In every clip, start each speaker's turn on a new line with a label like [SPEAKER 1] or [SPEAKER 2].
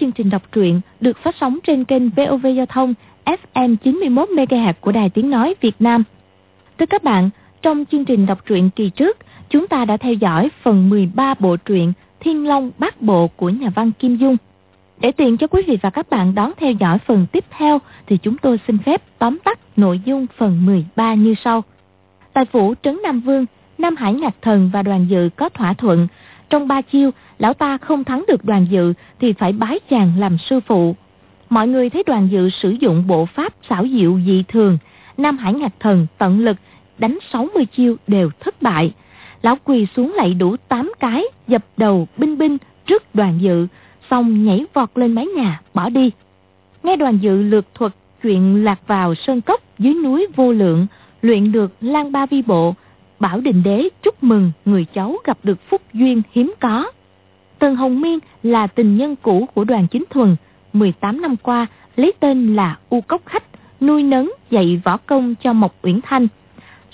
[SPEAKER 1] chương trình đọc truyện được phát sóng trên kênh VOV Giao thông FM 91 MHz của Đài Tiếng nói Việt Nam. Thưa các bạn, trong chương trình đọc truyện kỳ trước, chúng ta đã theo dõi phần 13 bộ truyện Thiên Long Bát Bộ của nhà văn Kim Dung. Để tiện cho quý vị và các bạn đón theo dõi phần tiếp theo thì chúng tôi xin phép tóm tắt nội dung phần 13 như sau. Tại phủ Trấn Nam Vương, Nam Hải Ngạc Thần và đoàn dự có thỏa thuận. Trong ba chiêu, lão ta không thắng được đoàn dự thì phải bái chàng làm sư phụ. Mọi người thấy đoàn dự sử dụng bộ pháp xảo diệu dị thường. Nam Hải Ngạc Thần tận lực đánh 60 chiêu đều thất bại. Lão quỳ xuống lạy đủ 8 cái, dập đầu binh binh trước đoàn dự, xong nhảy vọt lên mái nhà, bỏ đi. Nghe đoàn dự lược thuật chuyện lạc vào sơn cốc dưới núi vô lượng, luyện được lan ba vi bộ, Bảo Đình Đế chúc mừng người cháu gặp được phúc duyên hiếm có. Tần Hồng Miên là tình nhân cũ của đoàn chính thuần, 18 năm qua lấy tên là U Cốc Khách, nuôi nấng dạy võ công cho Mộc Uyển Thanh.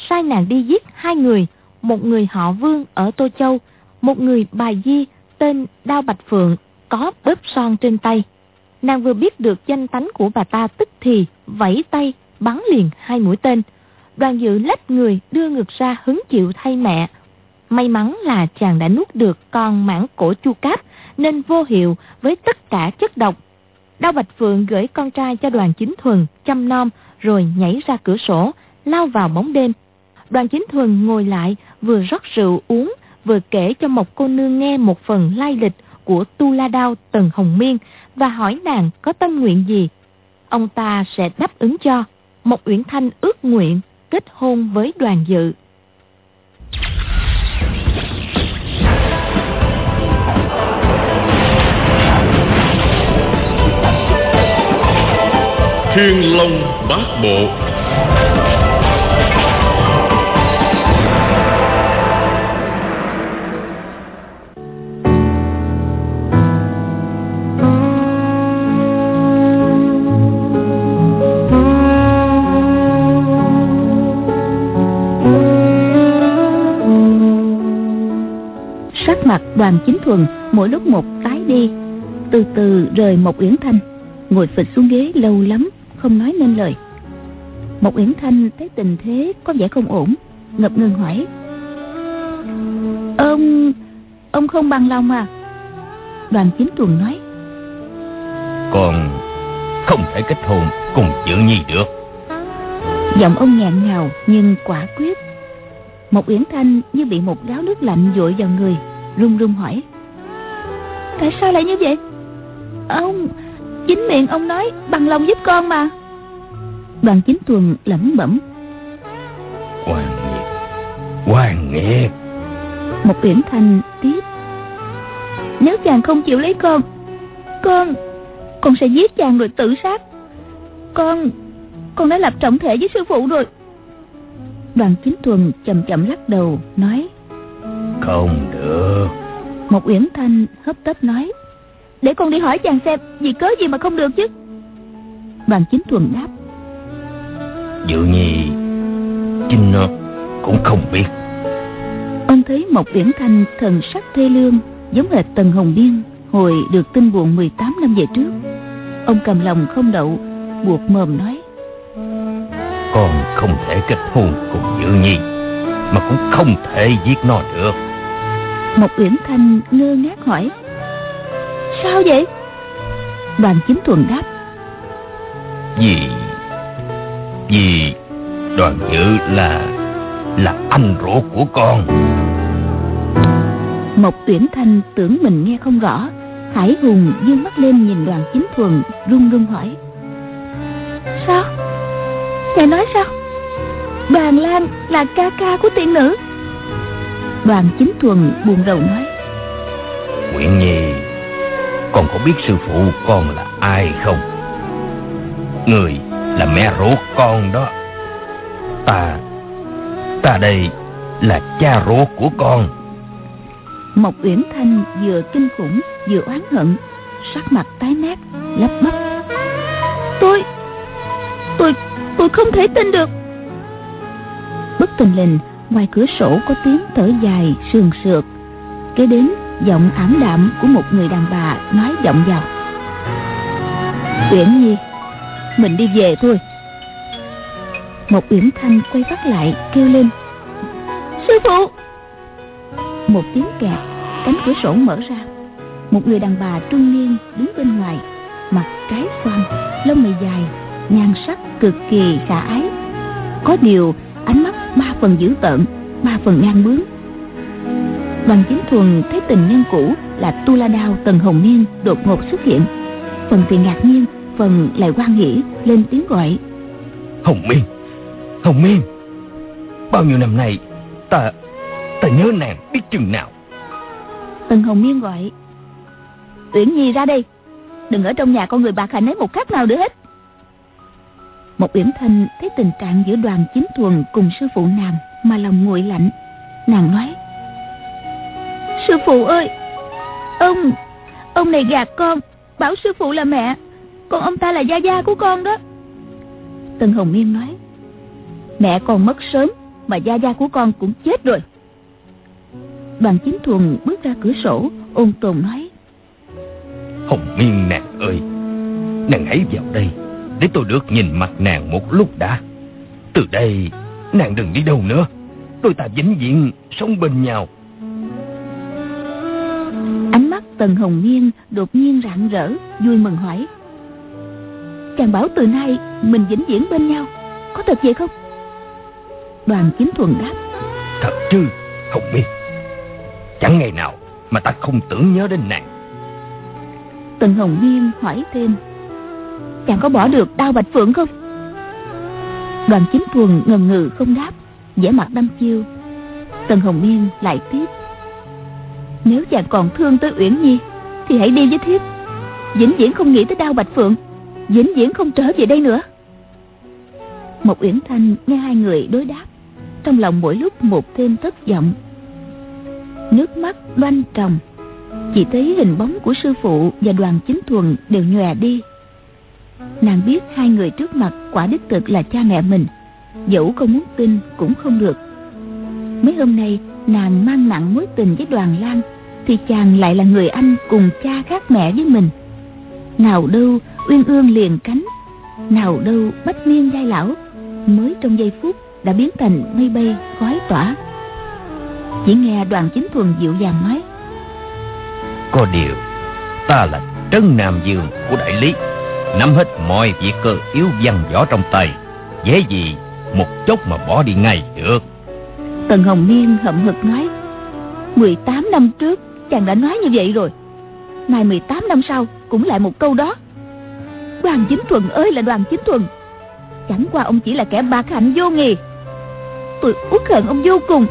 [SPEAKER 1] Sai nàng đi giết hai người, một người họ Vương ở Tô Châu, một người bà di tên Đao Bạch Phượng có bớp son trên tay. Nàng vừa biết được danh tánh của bà ta tức thì vẫy tay bắn liền hai mũi tên. Đoàn dự lách người đưa ngược ra hứng chịu thay mẹ. May mắn là chàng đã nuốt được con mãng cổ chu cáp nên vô hiệu với tất cả chất độc. Đao Bạch Phượng gửi con trai cho đoàn chính thuần chăm nom rồi nhảy ra cửa sổ, lao vào bóng đêm. Đoàn chính thuần ngồi lại vừa rót rượu uống vừa kể cho một cô nương nghe một phần lai lịch của Tu La Đao Tần Hồng Miên và hỏi nàng có tâm nguyện gì. Ông ta sẽ đáp ứng cho. Một Uyển Thanh ước nguyện kết hôn với đoàn dự.
[SPEAKER 2] Thiên Long Bát Bộ.
[SPEAKER 3] Mặt đoàn chính thuần mỗi lúc một tái đi, từ từ rời một uyển thanh, ngồi phịch xuống ghế lâu lắm không nói nên lời. Một uyển thanh thấy tình thế có vẻ không ổn ngập ngừng hỏi. Ông ông không bằng lòng à? Đoàn chính thuần nói.
[SPEAKER 4] Con không thể kết hôn cùng chữ nhi được.
[SPEAKER 3] Giọng ông ngạn ngào nhưng quả quyết. Một uyển thanh như bị một gáo nước lạnh dội vào người run run hỏi. Tại sao lại như vậy? Ông Chính miệng ông nói bằng lòng giúp con mà. Đoàn chính tuần lẩm bẩm.
[SPEAKER 4] Hoàng nghiệt Hoàng nghiệt
[SPEAKER 3] Một uyển thanh tiếp. Nếu chàng không chịu lấy con Con Con sẽ giết chàng rồi tự sát. Con Con đã lập trọng thể với sư phụ rồi. Đoàn chính tuần chậm chậm lắc đầu Nói.
[SPEAKER 4] Không được.
[SPEAKER 3] Một Uyển Thanh hấp tấp nói Để con đi hỏi chàng xem Vì cớ gì mà không được chứ? Đoàn chính thuần đáp.
[SPEAKER 4] Dự nhi Chính nó cũng không biết.
[SPEAKER 3] Ông thấy một Uyển Thanh thần sắc thê lương Giống hệt Tần Hồng Biên Hồi được tin buồn 18 năm về trước. Ông cầm lòng không đậu Buộc mồm nói.
[SPEAKER 4] Con không thể kết hôn cùng Dự Nhi Mà cũng không thể giết nó được.
[SPEAKER 3] Một uyển thanh ngơ ngác hỏi sao vậy? Đoàn chính thuần đáp.
[SPEAKER 4] Vì vì đoàn dự là là anh ruột của con.
[SPEAKER 3] Một uyển thanh tưởng mình nghe không rõ hải hùng dương mắt lên nhìn đoàn chính thuần run run hỏi. Sao? Ngài nói sao? Đoàn lan là ca ca của tiên nữ. Đoàn chính thuần buồn đầu nói.
[SPEAKER 4] Nguyện Nhi con có biết sư phụ con là ai không? Người là mẹ ruột con đó. Ta Ta đây là cha ruột của con.
[SPEAKER 3] Mộc Uyển Thanh vừa kinh khủng, vừa oán hận, Sắc mặt tái mét lắp bắp Tôi Tôi Tôi không thể tin được. Bất tình lình, Ngoài cửa sổ có tiếng thở dài sườn sượt. Kế đến Giọng ảm đạm của một người đàn bà nói giọng vào Uyển Nhi, Mình đi về thôi. Một Uyển Thanh quay phát lại, kêu lên. Sư phụ! Một tiếng kẹt, Cánh cửa sổ mở ra. Một người đàn bà trung niên đứng bên ngoài Mặt trái xoan, Lông mày dài, Nhan sắc cực kỳ khả ái. Có điều, ánh mắt ba phần dữ tợn, Ba phần ngang bướng. Đoàn chính thuần thấy tình nhân cũ là Tu La Đao Tần Hồng Niên đột ngột xuất hiện. Phần thì ngạc nhiên, phần lại quan nghĩ lên tiếng gọi.
[SPEAKER 4] Hồng Miên, Hồng Miên, bao nhiêu năm nay ta, ta nhớ nàng biết chừng nào.
[SPEAKER 3] Tần Hồng Miên gọi. Uyển Nhi ra đây, đừng ở trong nhà con người bạc hạnh ấy một khắc nào nữa hết. Một Uyển Thanh thấy tình trạng giữa đoàn chính thuần cùng sư phụ nàng mà lòng nguội lạnh. Nàng nói. Sư phụ ơi. Ông Ông này gạt con, Bảo sư phụ là mẹ, Còn ông ta là gia gia của con đó. Tân Hồng Miên nói, Mẹ con mất sớm Mà gia gia của con cũng chết rồi. Đoàn chính thuần bước ra cửa sổ, Ôn tồn nói,
[SPEAKER 4] Hồng Miên nàng ơi, Nàng hãy vào đây Để tôi được nhìn mặt nàng một lúc đã. Từ đây, nàng đừng đi đâu nữa. Đôi ta vĩnh viễn sống bên nhau.
[SPEAKER 3] Tần Hồng Miên đột nhiên rạng rỡ, vui mừng hỏi. Chàng bảo từ nay mình vĩnh viễn bên nhau, có thật vậy không? Đoàn chính thuần đáp.
[SPEAKER 4] Thật chứ, Hồng Miên. Chẳng ngày nào mà ta không tưởng nhớ đến nàng.
[SPEAKER 3] Tần Hồng Miên hỏi thêm. Chàng có bỏ được đau bạch phượng không? Đoàn chính thuần ngần ngừ không đáp, vẻ mặt đăm chiêu. Tần Hồng Miên lại tiếp. Nếu chàng còn thương tới Uyển Nhi, Thì hãy đi với thiếp. Vĩnh viễn không nghĩ tới đau Bạch Phượng. Vĩnh viễn không trở về đây nữa. Một Uyển Thanh nghe hai người đối đáp. Trong lòng mỗi lúc một thêm thất vọng. Nước mắt loanh tròng. Chỉ thấy hình bóng của sư phụ và đoàn chính thuần đều nhòe đi. Nàng biết hai người trước mặt quả đích thực là cha mẹ mình. Dẫu không muốn tin cũng không được. Mấy hôm nay, nàng mang nặng mối tình với đoàn lan thì chàng lại là người anh cùng cha khác mẹ với mình. Nào đâu uyên ương liền cánh. Nào đâu bách niên giai lão. Mới trong giây phút đã biến thành mây bay khói tỏa. Chỉ nghe đoàn chính thuần dịu dàng nói.
[SPEAKER 4] Có điều ta là trấn nam dương của đại lý nắm hết mọi việc cơ yếu văn võ trong tay dễ gì một chốc mà bỏ đi ngay được.
[SPEAKER 3] Tần hồng niên hậm hực nói 18 năm trước Chàng đã nói như vậy rồi. Nay 18 năm sau cũng lại một câu đó. Đoàn chính thuần ơi là đoàn chính thuần. Chẳng qua ông chỉ là kẻ bạc hạnh vô nghề. Tôi uất hận ông vô cùng.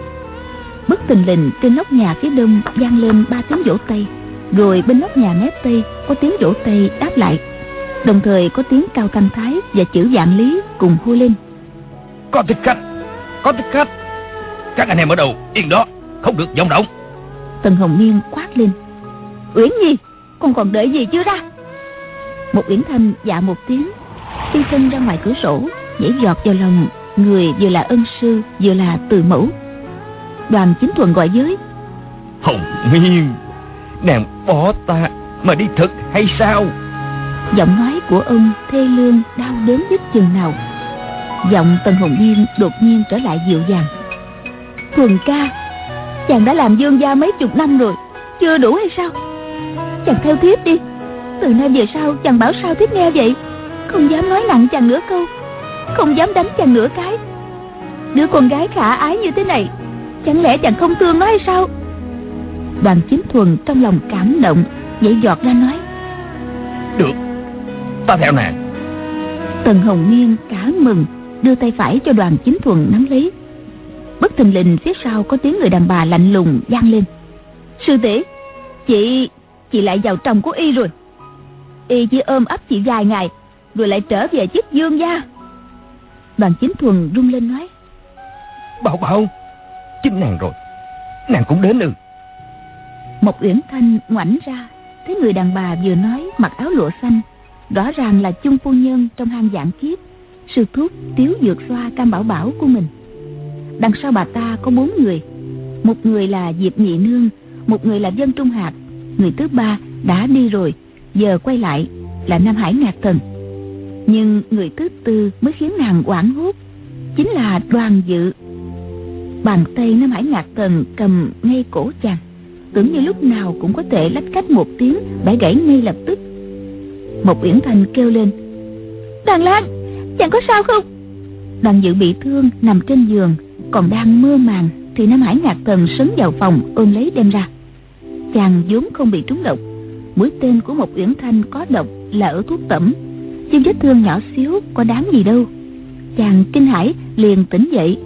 [SPEAKER 3] Bất tình lình, trên nóc nhà phía đông vang lên ba tiếng vỗ tay. Rồi bên nóc nhà mép tây có tiếng vỗ tay đáp lại. Đồng thời có tiếng cao thanh thái và chữ dạng lý cùng hô lên.
[SPEAKER 4] Có thích khách, Có thích khách. Các anh em ở đâu? Yên đó, Không được vọng động.
[SPEAKER 3] Tần Hồng Miên quát lên. Uyển Nhi Con còn đợi gì chưa ra? Một Uyển Thanh dạ một tiếng Phi thân ra ngoài cửa sổ Nhảy giọt vào lòng Người vừa là ân sư vừa là từ mẫu. Đoàn chính thuần gọi giới
[SPEAKER 4] Hồng Miên Nàng bỏ ta mà đi thật hay sao?
[SPEAKER 3] Giọng nói của ông thê lương đau đớn nhất chừng nào. Giọng Tần Hồng Miên đột nhiên trở lại dịu dàng. Thuần ca Chàng đã làm dương gia mấy chục năm rồi Chưa đủ hay sao? Chàng theo thiếp đi. Từ nay về sau chàng bảo sao thiếp nghe vậy? Không dám nói nặng chàng nửa câu Không dám đánh chàng nửa cái. Đứa con gái khả ái như thế này Chẳng lẽ chàng không thương nó hay sao? Đoàn chính thuần trong lòng cảm động Nhảy giọt ra nói.
[SPEAKER 4] Được Ta theo nàng.
[SPEAKER 3] Tần Hồng Niên cả mừng Đưa tay phải cho đoàn chính thuần nắm lấy bất thình lình phía sau có tiếng người đàn bà lạnh lùng vang lên. Sư tỷ chị chị lại vào chồng của y rồi. Y chỉ ôm ấp chị vài ngày rồi lại trở về chức dương gia. Đoàn chính thuần rung lên nói.
[SPEAKER 4] Bảo bảo chính nàng rồi. Nàng cũng đến ư.
[SPEAKER 3] Một uyển thanh ngoảnh ra thấy người đàn bà vừa nói mặc áo lụa xanh rõ ràng là chung phu nhân trong hang dạng kiếp sư thúc tiếu dược xoa cam bảo bảo của mình Đằng sau bà ta có bốn người. Một người là Diệp Nhị Nương một người là dân trung Hạc, người thứ ba đã đi rồi giờ quay lại là nam hải ngạc thần. Nhưng người thứ tư mới khiến nàng quảng hốt chính là đoàn dự. Bàn tay nam hải ngạc thần cầm ngay cổ chàng tưởng như lúc nào cũng có thể lách cách một tiếng bẻ gãy ngay lập tức. Một uyển thành kêu lên đoàn lan chàng có sao không? Đoàn dự bị thương nằm trên giường còn đang mơ màng thì nam hải ngạc thần sấn vào phòng, ôm lấy đem ra. Chàng vốn không bị trúng độc. Mũi tên của một uyển thanh có độc là ở thuốc tẩm. Chứ vết thương nhỏ xíu có đáng gì đâu. Chàng kinh hãi, liền tỉnh dậy.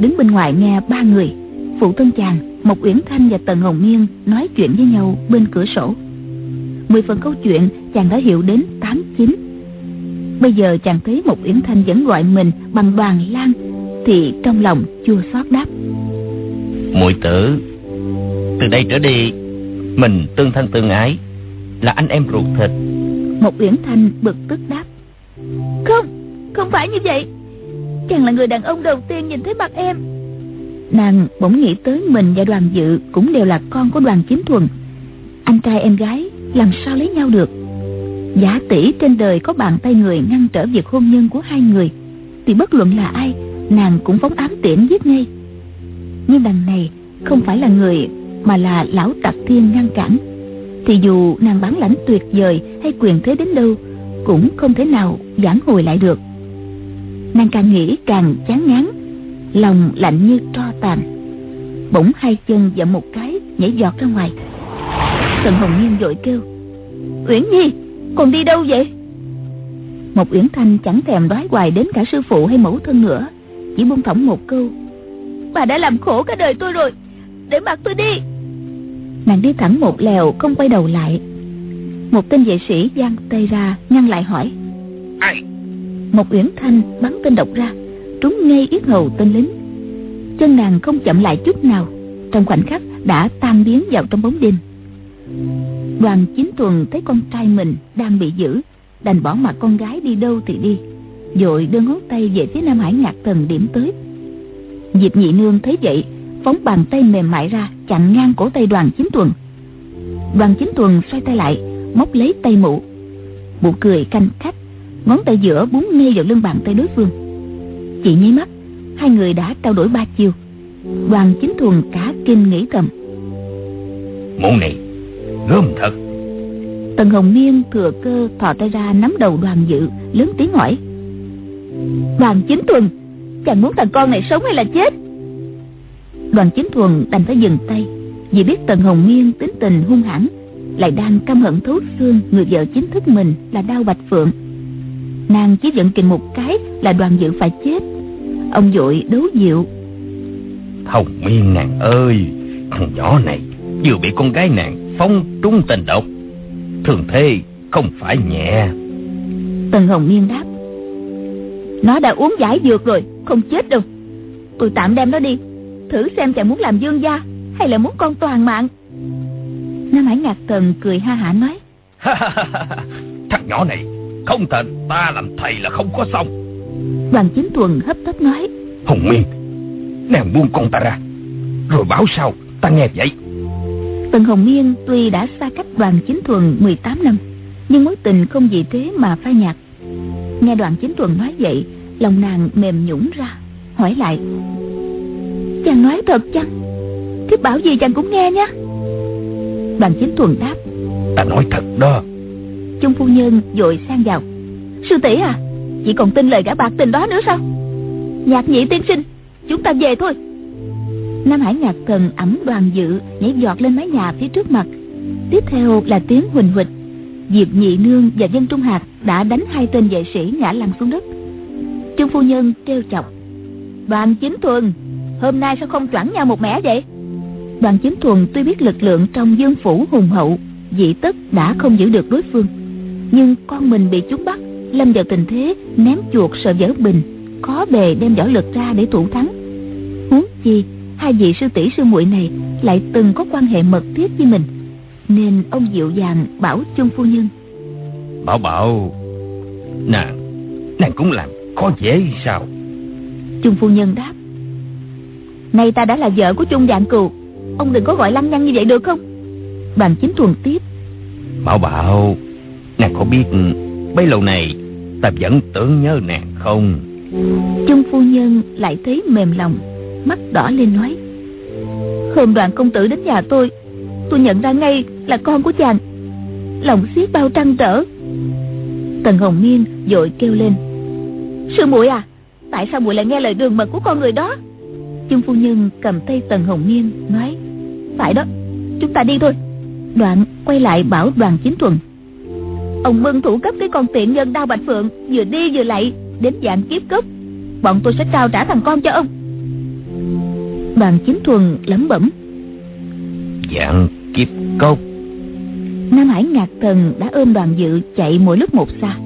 [SPEAKER 3] Đứng bên ngoài nghe ba người. Phụ thân chàng, một uyển thanh và tần hồng miên nói chuyện với nhau bên cửa sổ. Mười phần câu chuyện, chàng đã hiểu đến tám chín. Bây giờ chàng thấy một uyển thanh vẫn gọi mình bằng đoàn lan thì trong lòng chua xót đáp.
[SPEAKER 4] Muội tử từ đây trở đi mình tương thân tương ái là anh em ruột thịt.
[SPEAKER 3] Một uyển thanh bực tức đáp. Không không phải như vậy. Chàng là người đàn ông đầu tiên nhìn thấy mặt em. Nàng bỗng nghĩ tới mình và đoàn dự cũng đều là con của đoàn chính thuần. Anh trai em gái làm sao lấy nhau được? Giả tỷ trên đời có bàn tay người ngăn trở việc hôn nhân của hai người thì bất luận là ai nàng cũng phóng ám tiễn giết ngay. Nhưng đằng này không phải là người mà là lão tặc thiên ngăn cản. Thì dù nàng bán lãnh tuyệt vời hay quyền thế đến đâu, cũng không thể nào giảng hồi lại được. Nàng càng nghĩ càng chán ngán, lòng lạnh như tro tàn. Bỗng hai chân dậm một cái nhảy giọt ra ngoài. Tần hồng nhiên vội kêu, uyển nhi, còn đi đâu vậy? Một uyển thanh chẳng thèm đoái hoài đến cả sư phụ hay mẫu thân nữa chỉ buông thõng một câu. Bà đã làm khổ cả đời tôi rồi. Để mặc tôi đi. Nàng đi thẳng một lèo không quay đầu lại. Một tên vệ sĩ giang tay ra ngăn lại hỏi.
[SPEAKER 4] Ai?
[SPEAKER 3] Một uyển thanh bắn tên độc ra trúng ngay yết hầu tên lính. Chân nàng không chậm lại chút nào. Trong khoảnh khắc đã tan biến vào trong bóng đêm. Đoàn chính tuần thấy con trai mình đang bị giữ đành bỏ mặc con gái đi đâu thì đi dội đưa ngón tay về phía nam hải ngạc thần điểm tới. Diệp nhị nương thấy vậy phóng bàn tay mềm mại ra chặn ngang cổ tay đoàn chính tuần. Đoàn chính tuần xoay tay lại móc lấy tay mụ. Mụ cười canh khách ngón tay giữa búng ngay vào lưng bàn tay đối phương. Chỉ nháy mắt hai người đã trao đổi ba chiêu đoàn chính thuần cả kinh nghĩ thầm.
[SPEAKER 4] Mụ này gớm thật.
[SPEAKER 3] Tần hồng miên thừa cơ thò tay ra nắm đầu đoàn dự lớn tiếng hỏi đoàn chính thuần chàng muốn thằng con này sống hay là chết? Đoàn chính thuần đành phải dừng tay vì biết tần hồng miên tính tình hung hãn lại đang căm hận thấu xương người vợ chính thức mình là đao bạch phượng. Nàng chỉ giận kình một cái là đoàn dự phải chết. Ông dội đấu dịu
[SPEAKER 4] hồng miên nàng ơi thằng nhỏ này vừa bị con gái nàng phong trúng tình độc. Thường thế không phải nhẹ.
[SPEAKER 3] Tần hồng miên đáp nó đã uống giải dược rồi không chết đâu. Tôi tạm đem nó đi thử xem chàng muốn làm dương gia hay là muốn con toàn mạng. Nam hải ngạc thần cười ha hả nói.
[SPEAKER 4] Thằng nhỏ này không thành ta làm thầy là không có xong.
[SPEAKER 3] Đoàn chính tuần hấp tấp nói.
[SPEAKER 4] Hồng miên nàng buông con ta ra rồi bảo sao ta nghe vậy.
[SPEAKER 3] Tần hồng miên tuy đã xa cách đoàn chính thuần 18 năm nhưng mối tình không vì thế mà phai nhạt nghe đoàn chính thuần nói vậy lòng nàng mềm nhũn ra hỏi lại. Chàng nói thật chăng? Thiếp bảo gì chàng cũng nghe nhé. Đoàn chính thuần đáp.
[SPEAKER 4] Ta nói thật đó.
[SPEAKER 3] Chung phu nhân vội sang vào. Sư tỷ à chỉ còn tin lời gã bạc tình đó nữa sao? Nhạc nhị tiên sinh chúng ta về thôi. Nam hải ngạc thần ẩm đoàn dự nhảy giọt lên mái nhà phía trước mặt. Tiếp theo là tiếng huỳnh huỳnh diệp nhị nương và dân trung hạt đã đánh hai tên vệ sĩ ngã lăn xuống đất. Trương phu nhân trêu chọc, đoàn chính thuần, hôm nay sao không choảng nhau một mẻ vậy? Đoàn chính thuần tuy biết lực lượng trong dương phủ hùng hậu, dị tất đã không giữ được đối phương, nhưng con mình bị chúng bắt, lâm vào tình thế ném chuột sợ vỡ bình, khó bề đem võ lực ra để thủ thắng. Huống chi, hai vị sư tỷ sư muội này lại từng có quan hệ mật thiết với mình nên ông dịu dàng bảo chung phu nhân.
[SPEAKER 4] Bảo bảo nàng nàng cũng làm khó dễ sao?
[SPEAKER 3] Chung phu nhân đáp nay ta đã là vợ của chung dạng cừu Ông đừng có gọi lăng nhăng như vậy được không? Đoàn chính thuần tiếp
[SPEAKER 4] Bảo bảo Nàng có biết Bấy lâu này Ta vẫn tưởng nhớ nàng không?
[SPEAKER 3] Chung phu nhân lại thấy mềm lòng Mắt đỏ lên nói Hôm đoàn công tử đến nhà tôi Tôi nhận ra ngay là con của chàng. Lòng xiết bao trăn trở. Tần Hồng Miên vội kêu lên. Sư muội à Tại sao muội lại nghe lời đường mật của con người đó? Chung phu nhân cầm tay Tần Hồng Miên Nói Phải đó Chúng ta đi thôi. Đoạn quay lại bảo đoàn chính thuần, Ông Mân thủ cấp cái con tiện nhân đao bạch phượng Vừa đi vừa lại Đến dạng kiếp cấp. Bọn tôi sẽ trao trả thằng con cho ông. Đoàn chính thuần lẩm bẩm.
[SPEAKER 4] Dạng kiếp cốc
[SPEAKER 3] Nam Hải Ngạc Thần đã ôm đoàn dự chạy mỗi lúc một xa.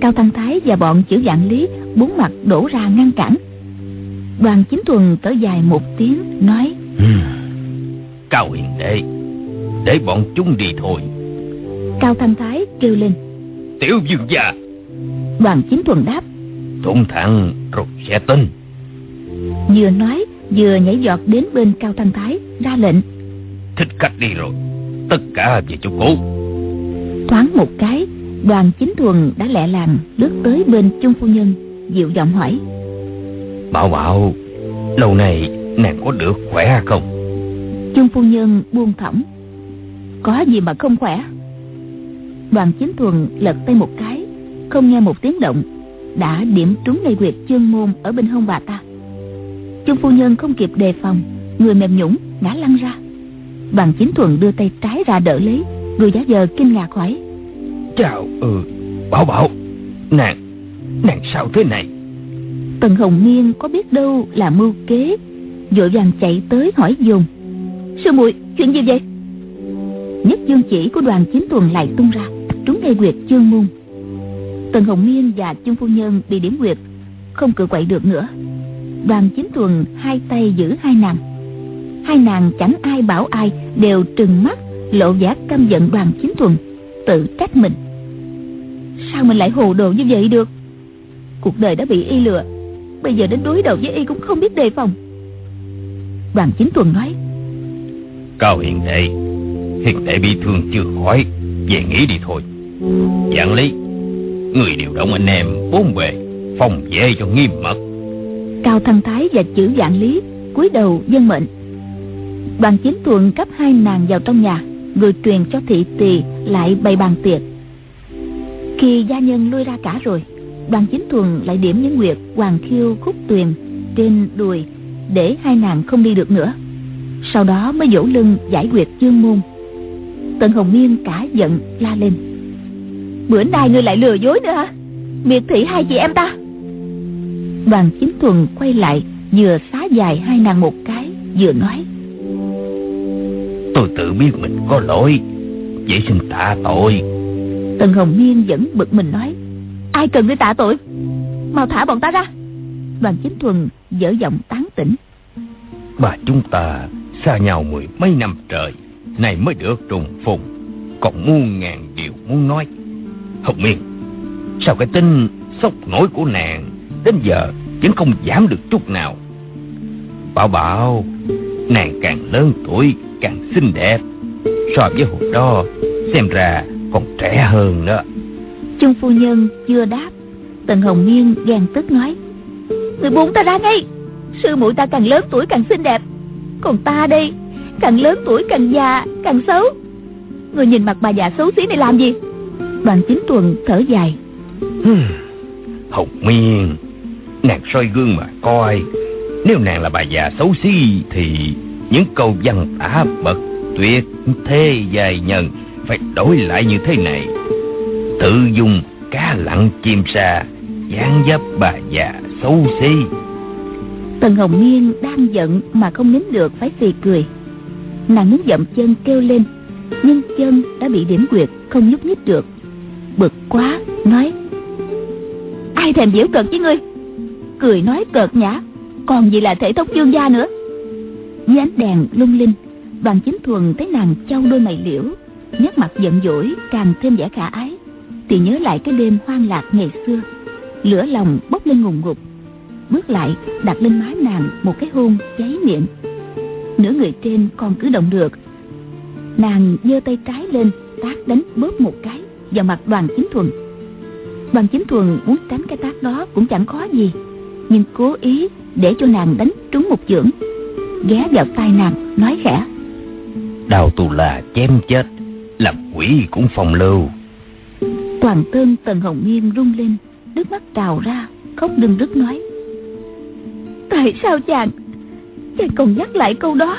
[SPEAKER 3] Cao Thăng Thái và bọn chữ dạng lý Bốn mặt đổ ra ngăn cản. Đoàn chính thuần thở dài một tiếng Nói
[SPEAKER 4] Cao hiền đệ Để bọn chúng đi thôi.
[SPEAKER 3] Cao Thăng Thái kêu lên.
[SPEAKER 4] Tiểu dương gia.
[SPEAKER 3] Đoàn chính thuần đáp
[SPEAKER 4] Thuận thẳng rồi sẽ tin.
[SPEAKER 3] Vừa nói vừa nhảy giọt đến bên Cao Thăng Thái Ra lệnh.
[SPEAKER 4] Thích khách đi rồi Tất cả về chỗ cũ
[SPEAKER 3] Thoáng một cái Đoàn chính thuần đã lẹ làng lướt tới bên Trung Phu Nhân Dịu giọng hỏi.
[SPEAKER 4] Bảo bảo Lâu này nàng có được khỏe không?
[SPEAKER 3] Trung Phu Nhân buông thõng. Có gì mà không khỏe? Đoàn chính thuần lật tay một cái Không nghe một tiếng động. Đã điểm trúng ngay quyệt chương môn Ở bên hông bà ta. Trung Phu Nhân không kịp đề phòng Người mềm nhũng ngã lăn ra Đoàn chính thuần đưa tay trái ra đỡ lấy Người giả giờ kinh ngạc hỏi.
[SPEAKER 4] Chào ừ Bảo bảo Nàng Nàng sao thế này?
[SPEAKER 3] Tần Hồng Miên có biết đâu là mưu kế Vội vàng chạy tới hỏi dùng Sư muội chuyện gì vậy? Nhất dương chỉ của đoàn chính tuần lại tung ra Trúng ngay quyệt chương môn. Tần Hồng Miên và Chung Phu Nhân bị điểm quyệt Không cự quậy được nữa. Đoàn chính tuần hai tay giữ hai nàng Hai nàng chẳng ai bảo ai Đều trừng mắt Lộ vẻ căm giận đoàn chính tuần Tự trách mình. Sao mình lại hồ đồ như vậy được? Cuộc đời đã bị y lừa Bây giờ đến đối đầu với y cũng không biết đề phòng. Đoàn chính tuần nói
[SPEAKER 4] Cao hiền đệ Hiền đệ bị thương chưa khỏi Về nghỉ đi thôi. Dạng lý Người điều động anh em bốn bề Phòng vệ cho nghiêm mật.
[SPEAKER 3] Cao Thăng Thái và chữ dạng lý cúi đầu dân mệnh Đoàn chính Thuận cấp hai nàng vào trong nhà, Người truyền cho thị tỳ lại bày bàn tiệc. Khi gia nhân lui ra cả rồi, Đoàn chính thuần lại điểm những nguyệt Hoàng thiêu khúc tuyền Trên đùi Để hai nàng không đi được nữa. Sau đó mới dỗ lưng giải quyết chương môn. Tần Hồng Miên cả giận la lên. Bữa nay ngươi lại lừa dối nữa hả? Miệt thị hai chị em ta. Đoàn chính thuần quay lại, Vừa xá dài hai nàng một cái, Vừa nói.
[SPEAKER 4] Tôi tự biết mình có lỗi. Vậy xin tạ tội.
[SPEAKER 3] Tần Hồng Miên vẫn bực mình nói Ai cần ngươi tạ tội? Mau thả bọn ta ra. Đoàn chính thuần dở giọng tán tỉnh.
[SPEAKER 4] Bà chúng ta xa nhau mười mấy năm trời Này mới được trùng phùng Còn muôn ngàn điều muốn nói. Hồng Miên Sao cái tin sốc nổi của nàng Đến giờ vẫn không giảm được chút nào? Bảo bảo Nàng càng lớn tuổi càng xinh đẹp. So với hồi đó Xem ra còn trẻ hơn đó
[SPEAKER 3] Trung phu nhân chưa đáp Tần Hồng Miên ghen tức nói Người buông ta ra ngay Sư muội ta càng lớn tuổi càng xinh đẹp Còn ta đây Càng lớn tuổi càng già càng xấu. Người nhìn mặt bà già xấu xí này làm gì? Đoàn chính tuần thở dài.
[SPEAKER 4] Hồng Miên Nàng soi gương mà coi nếu nàng là bà già xấu xí Thì những câu văn tả bậc tuyệt thế dài nhân Phải đổi lại như thế này. Tự dùng cá lặng chim sa dáng dấp bà già xấu xí.
[SPEAKER 3] Tần Hồng Miên đang giận mà không nín được, phải phì cười. Nàng muốn dậm chân kêu lên, Nhưng chân đã bị điểm quyệt, không nhúc nhích được. Bực quá, nói, Ai thèm diễu cợt với ngươi? Cười nói cợt nhã còn gì là thể thống dương gia nữa. Dưới ánh đèn lung linh Đoàn chính thuần thấy nàng trao đôi mày liễu, Nét mặt giận dỗi, càng thêm vẻ khả ái. Thì nhớ lại cái đêm hoang lạc ngày xưa, Lửa lòng bốc lên ngùng ngục Bước lại, đặt lên má nàng một cái hôn cháy miệng. Nửa người trên còn cứ động được. Nàng giơ tay trái lên, tác đánh bóp một cái vào mặt đoàn chính thuần. Đoàn chính thuần muốn tránh cái tác đó cũng chẳng khó gì nhưng cố ý để cho nàng đánh trúng một chưởng. Ghé vào tai nàng nói khẽ.
[SPEAKER 4] Đào tù là chém chết làm quỷ cũng phòng lưu.
[SPEAKER 3] Toàn thân tần hồng miên rung lên nước mắt trào ra khóc đừng rứt nói. Tại sao chàng? Chàng còn nhắc lại câu đó.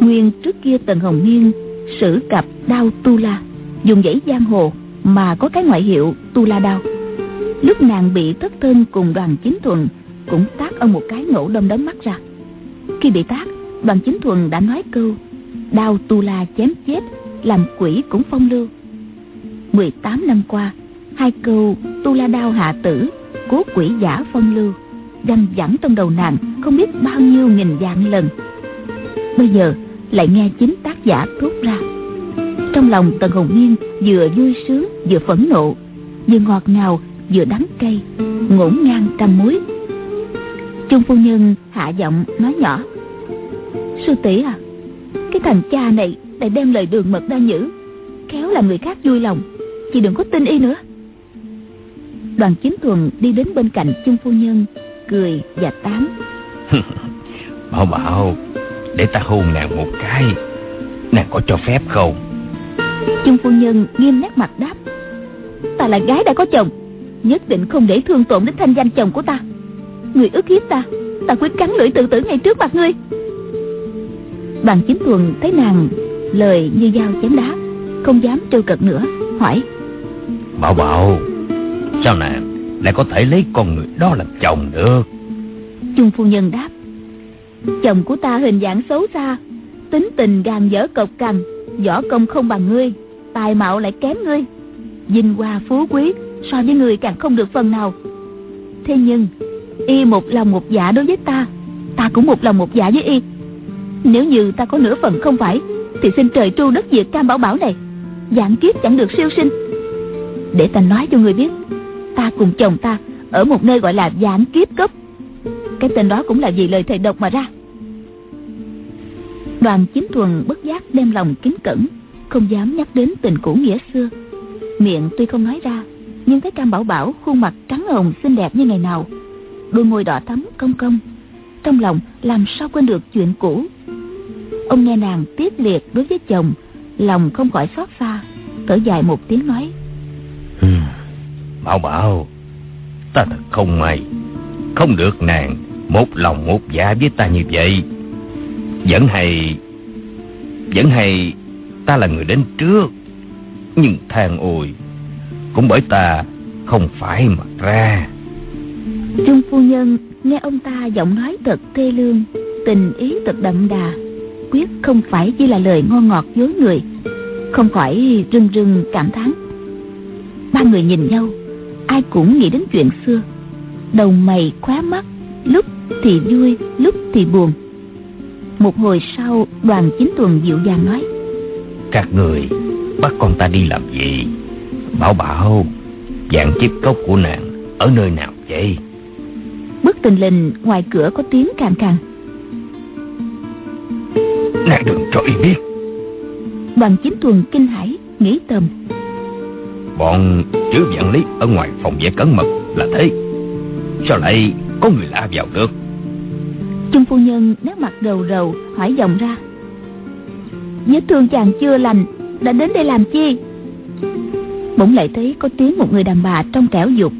[SPEAKER 3] Nguyên trước kia tần hồng miên sử cặp đao tu la dùng dãy giang hồ mà có cái ngoại hiệu tu la đao lúc nàng bị thất thân cùng đoàn chính thuần cũng tác ông một cái nổ đông đấm mắt ra. Khi bị tác, đoàn chính thuần đã nói câu, đao tu la chém chết, làm quỷ cũng phong lưu. 18 năm qua, hai câu tu la đao hạ tử, cố quỷ giả phong lưu đăng dẳng trong đầu nàng không biết bao nhiêu nghìn vạn lần. Bây giờ lại nghe chính tác giả thốt ra, trong lòng tần hồng miên vừa vui sướng vừa phẫn nộ, vừa ngọt ngào vừa đắng cay ngổn ngang trăm muối. Trung phu nhân hạ giọng nói nhỏ sư tỷ à cái thằng cha này lại đem lời đường mật ra nhữ khéo là người khác vui lòng chị đừng có tin y nữa. Đoàn chính thuần đi đến bên cạnh trung phu nhân cười và tám.
[SPEAKER 4] Bảo bảo để ta hôn nàng một cái nàng có cho phép không?
[SPEAKER 3] Trung phu nhân nghiêm nét mặt đáp ta là gái đã có chồng nhất định không để thương tổn đến thanh danh chồng của ta. Người ức hiếp ta ta quyết cắn lưỡi tự tử ngay trước mặt ngươi. Đoàn chính thuần thấy nàng lời như dao chém đá không dám trêu cợt nữa hỏi.
[SPEAKER 4] Bảo bảo sao nàng lại có thể lấy con người đó làm chồng được?
[SPEAKER 3] Trung phu nhân đáp. Chồng của ta hình dạng xấu xa tính tình gàn dở cộc cằn võ công không bằng ngươi tài mạo lại kém ngươi. Vinh hoa phú quý so với người càng không được phần nào. Thế nhưng, y một lòng một dạ đối với ta ta cũng một lòng một dạ với y. Nếu như ta có nửa phần không phải, thì xin trời tru đất diệt cam bảo bảo này dạng kiếp chẳng được siêu sinh. Để ta nói cho người biết, ta cùng chồng ta ở một nơi gọi là dạng kiếp cấp cái tên đó cũng là vì lời thầy độc mà ra. Đoàn chính thuần bất giác đem lòng kính cẩn, không dám nhắc đến tình cũ nghĩa xưa. Miệng tuy không nói ra nhưng thấy cam bảo bảo khuôn mặt trắng hồng xinh đẹp như ngày nào. Đôi môi đỏ thắm công công trong lòng làm sao quên được chuyện cũ. Ông nghe nàng tiếc liệt đối với chồng, lòng không khỏi xót xa, thở dài một tiếng nói.
[SPEAKER 4] Ừ, bảo bảo, ta thật không may. Không được nàng một lòng một dạ với ta như vậy. Vẫn hay vẫn hay ta là người đến trước, nhưng than ôi cũng bởi ta không phải mà ra.
[SPEAKER 3] Trung phu nhân nghe ông ta giọng nói thật thê lương tình ý thật đậm đà quyết không phải chỉ là lời ngon ngọt dối người không khỏi rưng rưng cảm thán. Ba người nhìn nhau ai cũng nghĩ đến chuyện xưa. Đầu mày khóa mắt lúc thì vui lúc thì buồn. Một hồi sau đoàn chính tuần dịu dàng nói
[SPEAKER 4] các người bắt con ta đi làm gì bảo bảo dạng chiếc cốc của nàng ở nơi nào vậy?
[SPEAKER 3] Bất tình lình ngoài cửa có tiếng càng càng.
[SPEAKER 4] Nàng đừng cho y biết.
[SPEAKER 3] Đoàn chính tuần kinh hãi nghĩ tầm.
[SPEAKER 4] Bọn chữ vạn lý ở ngoài phòng vệ cẩn mật là thế. Sao lại có người lạ vào được?
[SPEAKER 3] Trung phu nhân nét mặt rầu rầu hỏi giọng ra. Vết thương chàng chưa lành đã đến đây làm chi bỗng lại thấy có tiếng một người đàn bà trong trẻo dục.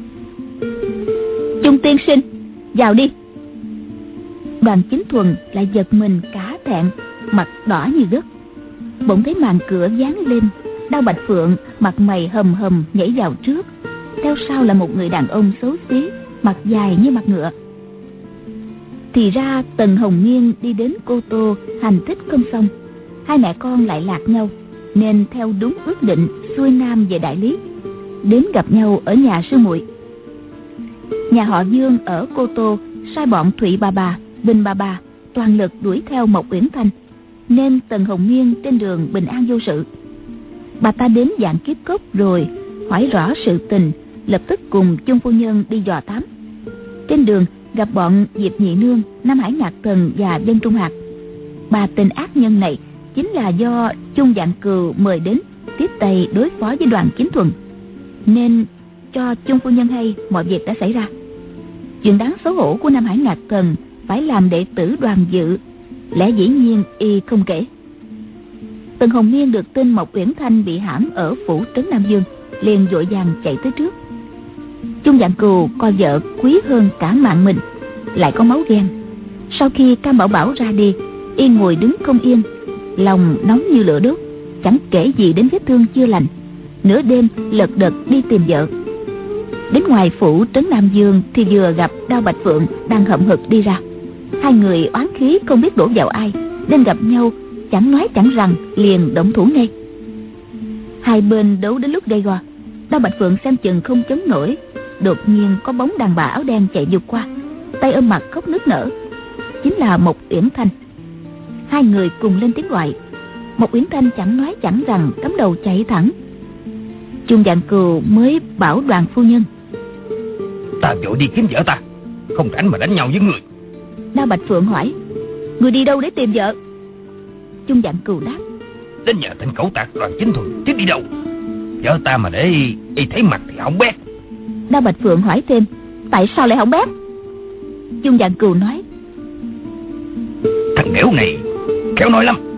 [SPEAKER 3] Chung tiên sinh, vào đi. Đoàn chính thuần lại giật mình cá thẹn, mặt đỏ như đất bỗng thấy màn cửa dán lên đau bạch phượng mặt mày hầm hầm nhảy vào trước. Theo sau là một người đàn ông xấu xí, mặt dài như mặt ngựa. Thì ra tần hồng nghiên đi đến cô tô, hành thích không xong. Hai mẹ con lại lạc nhau, nên theo đúng ước định xuôi nam về đại lý, đến gặp nhau ở nhà sư muội. Nhà họ dương ở cô tô, sai bọn thụy bà bà bình bà bà toàn lực đuổi theo mộc uyển thanh, nên tần hồng miên trên đường bình an vô sự. Bà ta đến dạng kiếp cốc rồi, hỏi rõ sự tình, lập tức cùng chung phu nhân đi dò thám. Trên đường gặp bọn diệp nhị nương, nam hải ngạc thần và dân trung hạt bà tình ác nhân này chính là do chung dạng cừu mời đến tiếp tay đối phó với đoàn chính thuận. Nên, cho chung phu nhân hay, mọi việc đã xảy ra. Chuyện đáng xấu hổ của nam hải ngạc thần phải làm đệ tử đoàn dự. Lẽ dĩ nhiên y không kể. Tần hồng miên được tin mộc uyển thanh bị hãm ở phủ trấn nam dương, liền vội vàng chạy tới trước. Chung dạng cừu coi vợ quý hơn cả mạng mình, lại có máu ghen. Sau khi cam bảo bảo ra đi, y ngồi đứng không yên, lòng nóng như lửa đốt chẳng kể gì đến vết thương chưa lành. Nửa đêm, lật đật đi tìm vợ. Đến ngoài phủ trấn nam dương thì vừa gặp đao bạch phượng đang hậm hực đi ra. Hai người oán khí không biết đổ vào ai, nên gặp nhau, chẳng nói chẳng rằng, liền động thủ ngay. Hai bên đấu đến lúc gây go, đao bạch phượng xem chừng không chống nổi, đột nhiên có bóng đàn bà áo đen chạy vụt qua, tay ôm mặt khóc nức nở. Chính là một uyển thanh. Hai người cùng lên tiếng gọi một uyển thanh chẳng nói chẳng rằng cắm đầu chạy thẳng. Chung dạng cừu mới bảo đoàn phu nhân.
[SPEAKER 4] Ta vội đi kiếm vợ ta không rảnh mà đánh nhau với người.
[SPEAKER 3] Đao bạch phượng hỏi người đi đâu để tìm vợ? Chung dạng cừu đáp
[SPEAKER 4] đến nhờ tên cẩu tạc đoàn chính thuần chứ đi đâu? Vợ ta mà để y, thấy mặt thì không bét.
[SPEAKER 3] Đao bạch phượng hỏi thêm tại sao lại không bét? Chung dạng cừu nói
[SPEAKER 4] thằng đẻo này khéo nói lắm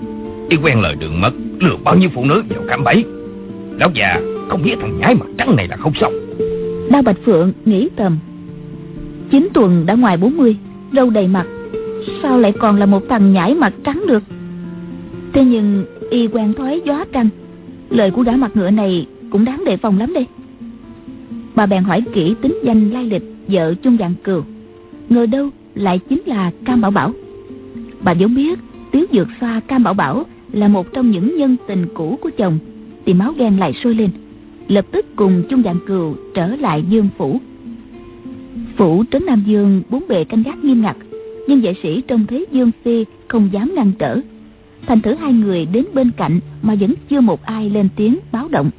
[SPEAKER 4] y quen lời đường mất lừa bao nhiêu phụ nữ vào cạm bẫy. Lão già không biết thằng nhái mặt trắng này là không xong.
[SPEAKER 3] Đao bạch phượng nghĩ tầm chín tuần đã ngoài 40 râu đầy mặt, sao lại còn là một thằng nhãi mặt trắng được? Thế nhưng y quen thói gió trăng lời của gã mặt ngựa này cũng đáng đề phòng lắm đây. Bà bèn hỏi kỹ tính danh lai lịch vợ chung dạng cừu, ngờ đâu lại chính là cam bảo bảo. Bà vốn biết tiếu dược xoa cam bảo bảo là một trong những nhân tình cũ của chồng thì máu ghen lại sôi lên. Lập tức cùng chung dạng cừu trở lại dương phủ. Phủ trấn nam dương bốn bề canh gác nghiêm ngặt nhưng vệ sĩ trông thấy dương phi không dám ngăn trở. Thành thử hai người đến bên cạnh mà vẫn chưa một ai lên tiếng báo động.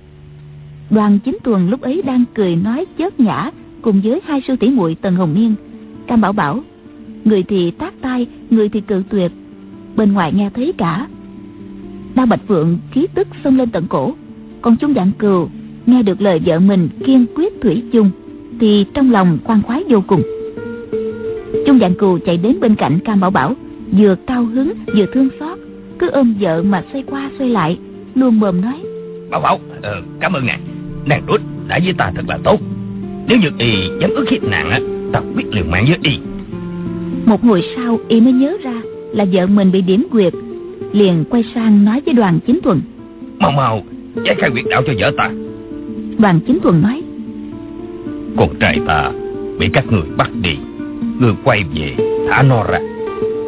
[SPEAKER 3] Đoàn chính tuần lúc ấy đang cười nói chớp nhã cùng với hai sư tỷ muội tần hồng niên. Cam bảo bảo người thì tác tay, người thì cự tuyệt. Bên ngoài nghe thấy cả đao bạch phượng khí tức xông lên tận cổ. Còn chúng dạng cừu nghe được lời vợ mình kiên quyết thủy chung thì trong lòng khoan khoái vô cùng. Chung dạng cừu chạy đến bên cạnh cam bảo bảo vừa cao hứng vừa thương xót cứ ôm vợ mà xoay qua xoay lại luôn mồm nói.
[SPEAKER 4] Bảo bảo ờ, cảm ơn ngài. Nàng đút đã với ta thật là tốt. Nếu như y dám ức hiếp nàng á ta biết liều mạng với y.
[SPEAKER 3] Một hồi sau y mới nhớ ra là vợ mình bị điểm quyệt liền quay sang nói với đoàn chính thuần.
[SPEAKER 4] Mau mau giải khai quyệt đạo cho vợ ta.
[SPEAKER 3] Đoàn chính thuần nói
[SPEAKER 4] con trai ta bị các người bắt đi người quay về thả nó ra.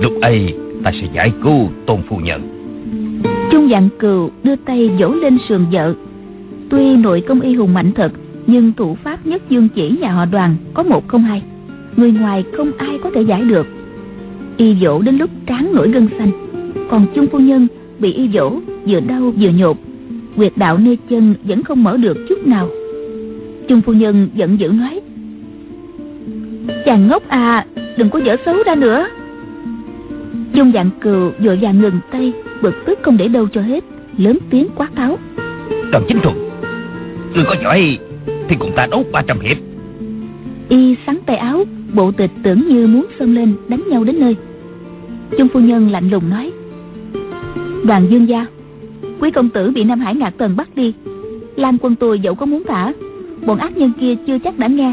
[SPEAKER 4] Lúc ấy ta sẽ giải cứu tôn phu nhân.
[SPEAKER 3] Trung dạng cừu đưa tay vỗ lên sườn vợ. Tuy nội công y hùng mạnh thật nhưng thủ pháp nhất dương chỉ nhà họ đoàn có một không hai. Người ngoài không ai có thể giải được. Y dỗ đến lúc trán nổi gân xanh còn chung phu nhân bị y dỗ vừa đau vừa nhột. Quyệt đạo nơi chân vẫn không mở được chút nào. Chung phu nhân giận dữ nói chàng ngốc à đừng có dở xấu ra nữa. Chung dạng cừu vội vàng ngừng tay bực tức không để đâu cho hết lớn tiếng quát tháo
[SPEAKER 4] đoàn chính thuần người có giỏi thì cùng ta đấu ba trăm hiệp.
[SPEAKER 3] Y sắn tay áo bộ tịch tưởng như muốn xông lên đánh nhau đến nơi. Chung phu nhân lạnh lùng nói đoàn dương gia. Quý công tử bị nam hải ngạc tần bắt đi. Lan quân tôi dẫu có muốn thả bọn ác nhân kia chưa chắc đã nghe.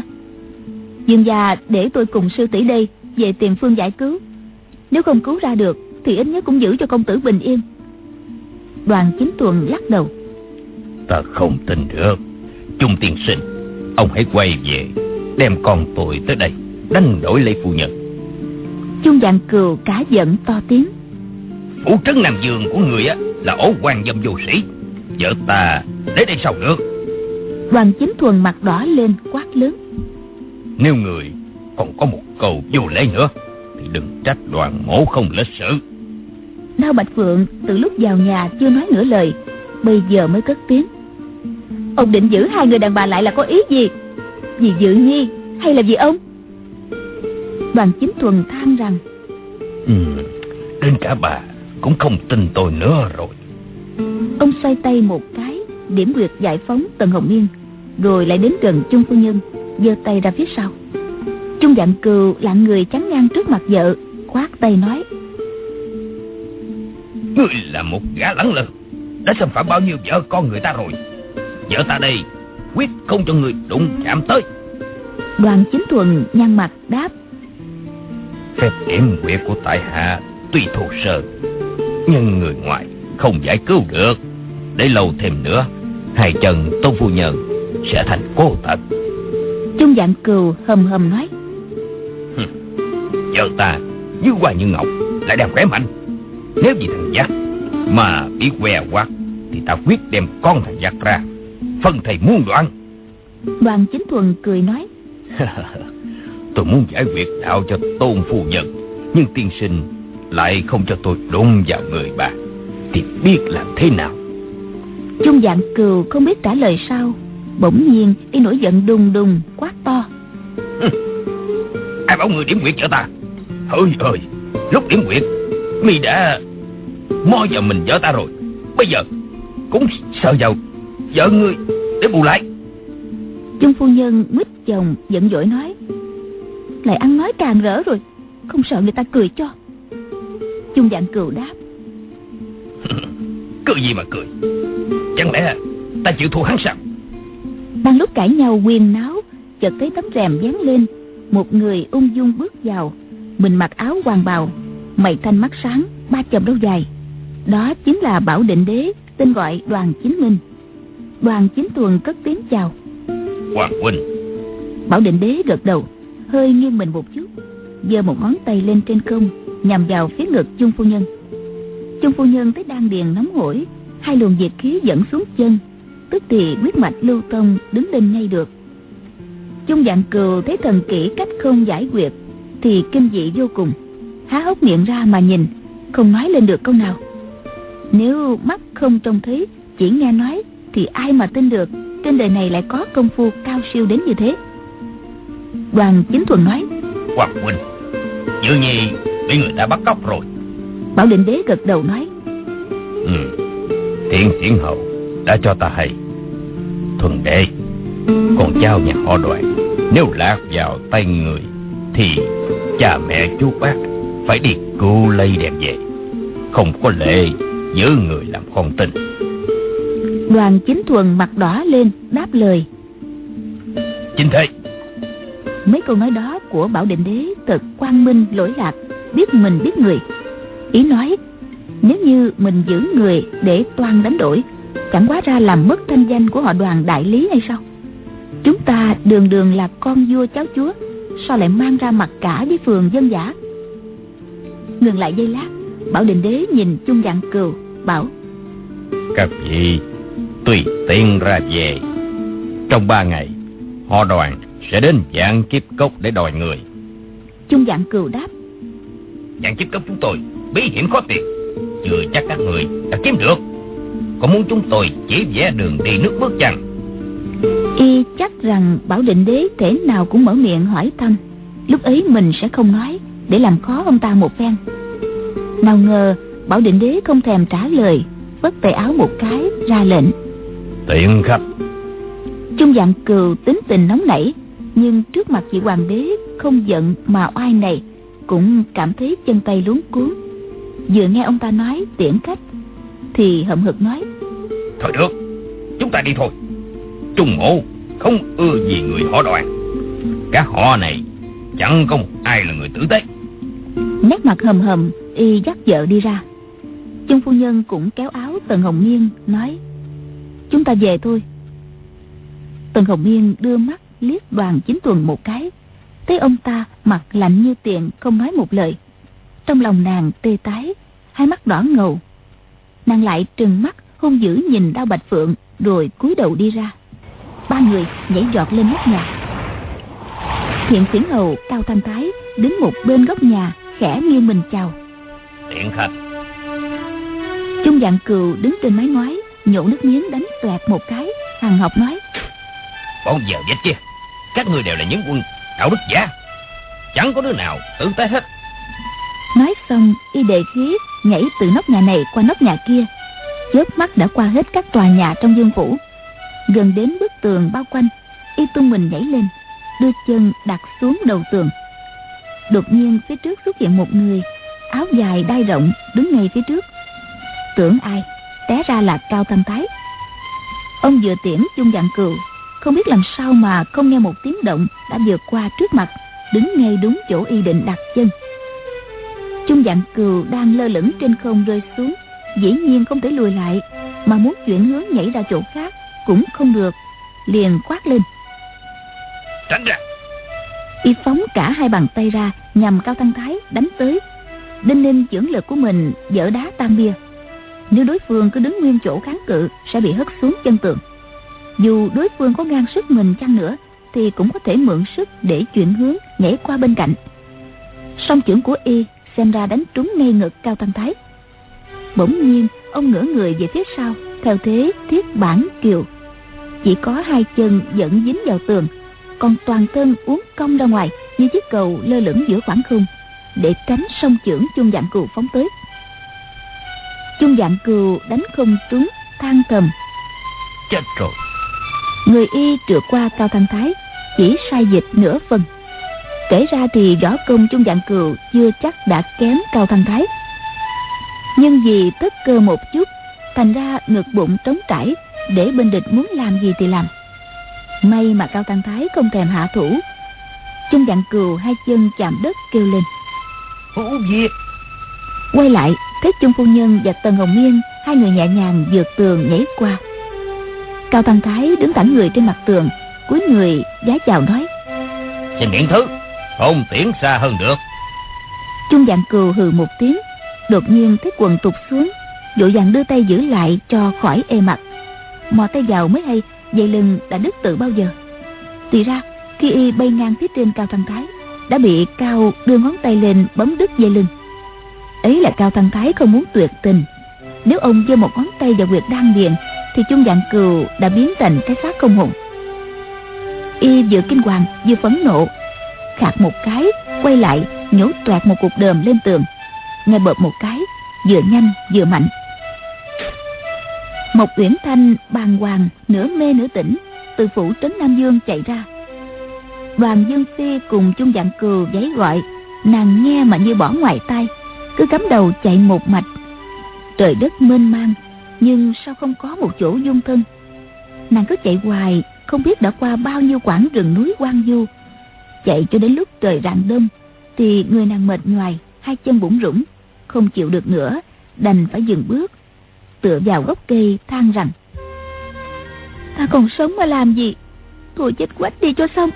[SPEAKER 3] Dương gia để tôi cùng sư tỷ đây về tìm phương giải cứu. Nếu không cứu ra được thì ít nhất cũng giữ cho công tử bình yên. Đoàn chính tuần lắc đầu.
[SPEAKER 4] Ta không tin được. Chung tiên sinh ông hãy quay về đem con tôi tới đây đánh đổi lấy phu nhân.
[SPEAKER 3] Chung dạng cừu cả giận to tiếng
[SPEAKER 4] phủ trấn nam dương của người á là ổ quan dâm vô sĩ. Vợ ta để đây sao được
[SPEAKER 3] đoàn chính thuần mặt đỏ lên quát lớn.
[SPEAKER 4] Nếu người còn có một câu vô lễ nữa thì đừng trách đoàn mổ không lịch sự.
[SPEAKER 3] Đao bạch phượng từ lúc vào nhà chưa nói nửa lời bây giờ mới cất tiếng. Ông định giữ hai người đàn bà lại là có ý gì? Vì dự nhi hay là vì ông? Đoàn chính thuần than rằng.
[SPEAKER 4] Ừ, Đến cả bà cũng không tin tôi nữa rồi.
[SPEAKER 3] Ông xoay tay một cái Điểm quyệt giải phóng Tần Hồng Yên Rồi lại đến gần Trung Phu Nhân giơ tay ra phía sau. Trung dạng cừu lặng người chắn ngang trước mặt vợ Khoát tay nói.
[SPEAKER 4] Ngươi là một gã lẳng lơ Đã xâm phạm bao nhiêu vợ con người ta rồi. Vợ ta đây Quyết không cho người đụng chạm tới.
[SPEAKER 3] Đoàn chính thuần nhăn mặt đáp.
[SPEAKER 4] Phép điểm quyệt của tại hạ Tuy thô sơ Nhưng người ngoài không giải cứu được. Để lâu thêm nữa Hai chân tôn phu nhân Sẽ thành cô tật
[SPEAKER 3] Trung dạng cừu hầm hầm nói.
[SPEAKER 4] Vợ ta như hoa như ngọc Lại đang khỏe mạnh. Nếu vì thằng giác Mà bị què quát Thì ta quyết đem con thằng giác ra Phân thầy muôn đoạn.
[SPEAKER 3] Đoàn chính thuần cười nói.
[SPEAKER 4] Tôi muốn giải quyết đạo cho tôn phu nhân Nhưng tiên sinh Lại không cho tôi đụng vào người bà Thì biết làm thế nào?
[SPEAKER 3] Trung dạng cừu không biết trả lời sao Bỗng nhiên y nổi giận đùng đùng quát to.
[SPEAKER 4] Ai bảo người điểm quyệt cho ta? Ôi ơi Lúc điểm quyệt Mi đã Mo vào mình vợ ta rồi. Bây giờ Cũng sợ vào Vợ ngươi Để bù lại
[SPEAKER 3] Trung phu nhân mít chồng giận dỗi nói Lại ăn nói càng rỡ rồi Không sợ người ta cười cho Trung dạng cừu đáp.
[SPEAKER 4] Cười gì mà cười. Chẳng lẽ ta chịu thua hắn sao?
[SPEAKER 3] Đang lúc cãi nhau quyền náo Chợt thấy tấm rèm dán lên. Một người ung dung bước vào. Mình mặc áo hoàng bào Mày thanh mắt sáng Ba chòm râu dài Đó chính là Bảo Định Đế Tên gọi Đoàn Chính Minh. Đoàn Chính Tuần cất tiếng chào.
[SPEAKER 4] Hoàng huynh.
[SPEAKER 3] Bảo Định Đế gật đầu Hơi nghiêng mình một chút giơ một ngón tay lên trên không Nhằm vào phía ngực Chung Phu Nhân. Chung Phu Nhân thấy đang điền nóng hổi, Hai luồng nhiệt khí dẫn xuống chân, Tức thì huyết mạch lưu thông đứng lên ngay được. Chung dạng cừu thấy thần kỹ cách không giải quyết, Thì kinh dị vô cùng, Há hốc miệng ra mà nhìn, Không nói lên được câu nào. Nếu mắt không trông thấy, Chỉ nghe nói, Thì ai mà tin được, Trên đời này lại có công phu cao siêu đến như thế? Đoàn chính thuần nói,
[SPEAKER 4] Hoàng huynh Dường nhi bị người ta bắt cóc rồi.
[SPEAKER 3] Bảo định đế gật đầu nói.
[SPEAKER 4] Ừ Thiện thiện hậu đã cho ta hay. Thuần đệ Con cháu nhà họ đoàn. Nếu lạc vào tay người Thì cha mẹ chú bác Phải đi cứu lây đem về. Không có lệ Giữ người làm con tin.
[SPEAKER 3] Đoàn chính thuần mặt đỏ lên Đáp lời.
[SPEAKER 4] Chính thế.
[SPEAKER 3] Mấy câu nói đó của Bảo Định Đế Thật quang minh lỗi lạc, Biết mình biết người. Ý nói, nếu như mình giữ người để toan đánh đổi, Chẳng quá ra làm mất thanh danh của họ đoàn đại lý hay sao? Chúng ta đường đường là con vua cháu chúa, Sao lại mang ra mặt cả với phường dân giả? Ngừng lại giây lát, Bảo định đế nhìn chung dạng cừu, Bảo,
[SPEAKER 4] Các vị Tùy tiện ra về. Trong ba ngày, Họ đoàn sẽ đến dạng kiếp cốc để đòi người.
[SPEAKER 3] Chung dạng cừu đáp.
[SPEAKER 4] Dạng kiếp cốc chúng tôi Bí hiểm khó tìm. Chưa chắc các người đã kiếm được. Có muốn chúng tôi chỉ vẽ đường đi nước bước chăng
[SPEAKER 3] Y chắc rằng Bảo Định Đế thể nào cũng mở miệng hỏi thăm. Lúc ấy mình sẽ không nói Để làm khó ông ta một phen. Nào ngờ Bảo Định Đế không thèm trả lời Vất tay áo một cái ra lệnh.
[SPEAKER 4] Tiện khách.
[SPEAKER 3] Trung dạng cừu tính tình nóng nảy Nhưng trước mặt vị hoàng đế Không giận mà oai này Cũng cảm thấy chân tay luống cuốn. Vừa nghe ông ta nói tiễn khách Thì hậm hực nói
[SPEAKER 4] Thôi được Chúng ta đi thôi. Trung ngộ không ưa gì người họ đoàn. Các họ này Chẳng có một ai là người tử tế.
[SPEAKER 3] Nét mặt hầm hầm Y dắt vợ đi ra. Trung phu nhân cũng kéo áo Tần Hồng Nghiên nói Chúng ta về thôi. Tần Hồng Nghiên đưa mắt liếc đoàn chính tuần một cái Thấy ông ta mặt lạnh như tiền Không nói một lời. Trong lòng nàng tê tái hai mắt đỏ ngầu. Nàng lại trừng mắt hung dữ nhìn đao bạch phượng rồi cúi đầu đi ra. Ba người nhảy giọt lên nóc nhà. Thiện xiển hầu cao thanh thái đứng một bên góc nhà khẽ nghiêng mình chào.
[SPEAKER 4] Tiện khách.
[SPEAKER 3] Trung dạng cừu đứng trên mái ngói nhổ nước miếng đánh toẹt một cái hàng học nói.
[SPEAKER 4] Bọn giờ dịch kia các người đều là những quân đạo đức giả. Chẳng có đứa nào tử tế hết.
[SPEAKER 3] Nói xong, y đề khí nhảy từ nóc nhà này qua nóc nhà kia. Chớp mắt đã qua hết các tòa nhà trong dương phủ. Gần đến bức tường bao quanh, y tung mình nhảy lên, đưa chân đặt xuống đầu tường. Đột nhiên, phía trước xuất hiện một người, áo dài đai rộng, đứng ngay phía trước. Tưởng ai, té ra là cao tam thái. Ông vừa tiễn chung dạng cừu không biết làm sao mà không nghe một tiếng động đã vượt qua trước mặt đứng ngay đúng chỗ y định đặt chân. Chung dạng cừu đang lơ lửng trên không rơi xuống dĩ nhiên không thể lùi lại mà muốn chuyển hướng nhảy ra chỗ khác cũng không được liền quát lên.
[SPEAKER 4] Tránh ra!
[SPEAKER 3] Y phóng cả hai bàn tay ra nhằm cao tăng thái đánh tới. Đinh ninh chưởng lực của mình dỡ đá tan bia. Nếu đối phương cứ đứng nguyên chỗ kháng cự sẽ bị hất xuống chân tường dù đối phương có ngang sức mình chăng nữa, thì cũng có thể mượn sức để chuyển hướng, nhảy qua bên cạnh. Song chưởng của y xem ra đánh trúng ngay ngực cao tăng thái. Bỗng nhiên, ông ngửa người về phía sau, theo thế thiết bản kiều. Chỉ có hai chân vẫn dính vào tường, còn toàn thân uốn cong ra ngoài như chiếc cầu lơ lửng giữa khoảng không, để tránh sông chưởng chung dạng cừu phóng tới. Chung dạng cừu đánh không trúng than thầm.
[SPEAKER 4] Chết rồi
[SPEAKER 3] người y trượt qua cao thăng thái chỉ sai dịch nửa phần. Kể ra thì võ công chung dạng cừu chưa chắc đã kém cao thăng thái. Nhưng vì tất cơ một chút thành ra ngực bụng trống trải để bên địch muốn làm gì thì làm. May mà cao tăng thái không thèm hạ thủ. Chung dạng cừu hai chân chạm đất kêu lên.
[SPEAKER 4] Hữu diệt
[SPEAKER 3] quay lại thấy chung phu nhân và tần hồng miên hai người nhẹ nhàng vượt tường nhảy qua cao tăng thái đứng thẳng người trên mặt tường cúi người giá chào nói.
[SPEAKER 4] Xin miễn thứ không tiễn xa hơn được.
[SPEAKER 3] Chung dạng cừu hừ một tiếng đột nhiên thấy quần tụt xuống vội vàng đưa tay giữ lại cho khỏi ê mặt. Mò tay vào mới hay dây lưng đã đứt từ bao giờ. Thì ra khi y bay ngang phía trên cao thăng thái đã bị cao đưa ngón tay lên bấm đứt dây lưng. Ấy là cao thăng thái không muốn tuyệt tình nếu ông giơ một ngón tay vào quyệt đan điền thì chung dạng cừu đã biến thành cái xác không hồn y vừa kinh hoàng, vừa phẫn nộ, khạc một cái, quay lại, nhổ toẹt một cục đờm lên tường. Nghe bợp một cái, vừa nhanh, vừa mạnh. Một uyển thanh bàng hoàng, nửa mê, nửa tỉnh, từ phủ trấn nam dương chạy ra. Đoàn dương phi cùng chung dạng cừu giấy gọi, nàng nghe mà như bỏ ngoài tai, cứ cắm đầu chạy một mạch trời đất mênh mang, nhưng sao không có một chỗ dung thân? Nàng cứ chạy hoài, không biết đã qua bao nhiêu quãng rừng núi quang du chạy cho đến lúc trời rạng đông, thì người nàng mệt nhoài, hai chân bủng rủng không chịu được nữa, đành phải dừng bước, tựa vào gốc cây than rằng, ta còn sống mà làm gì? Thôi chết quách đi cho xong.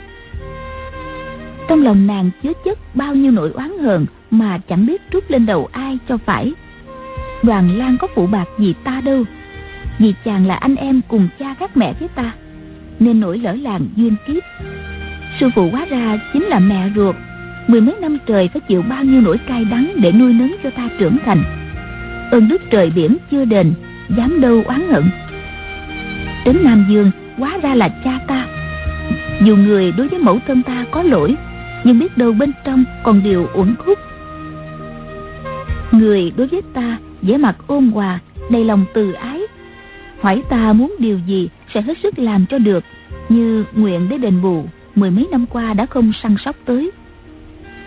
[SPEAKER 3] Trong lòng nàng chứa chất bao nhiêu nỗi oán hờn mà chẳng biết trút lên đầu ai cho phải đoàn lan có phụ bạc gì ta đâu. Vì chàng là anh em cùng cha các mẹ với ta, nên nổi lỡ làng duyên kiếp. Sư phụ hóa ra chính là mẹ ruột, mười mấy năm trời phải chịu bao nhiêu nỗi cay đắng để nuôi nấng cho ta trưởng thành. Ơn đức trời biển chưa đền, dám đâu oán hận. Đến nam dương, hóa ra là cha ta. Dù người đối với mẫu thân ta có lỗi, nhưng biết đâu bên trong còn điều uẩn khúc. Người đối với ta vẻ mặt ôn hòa, đầy lòng từ ái. Hỏi ta muốn điều gì sẽ hết sức làm cho được, như nguyện để đền bù mười mấy năm qua đã không săn sóc tới.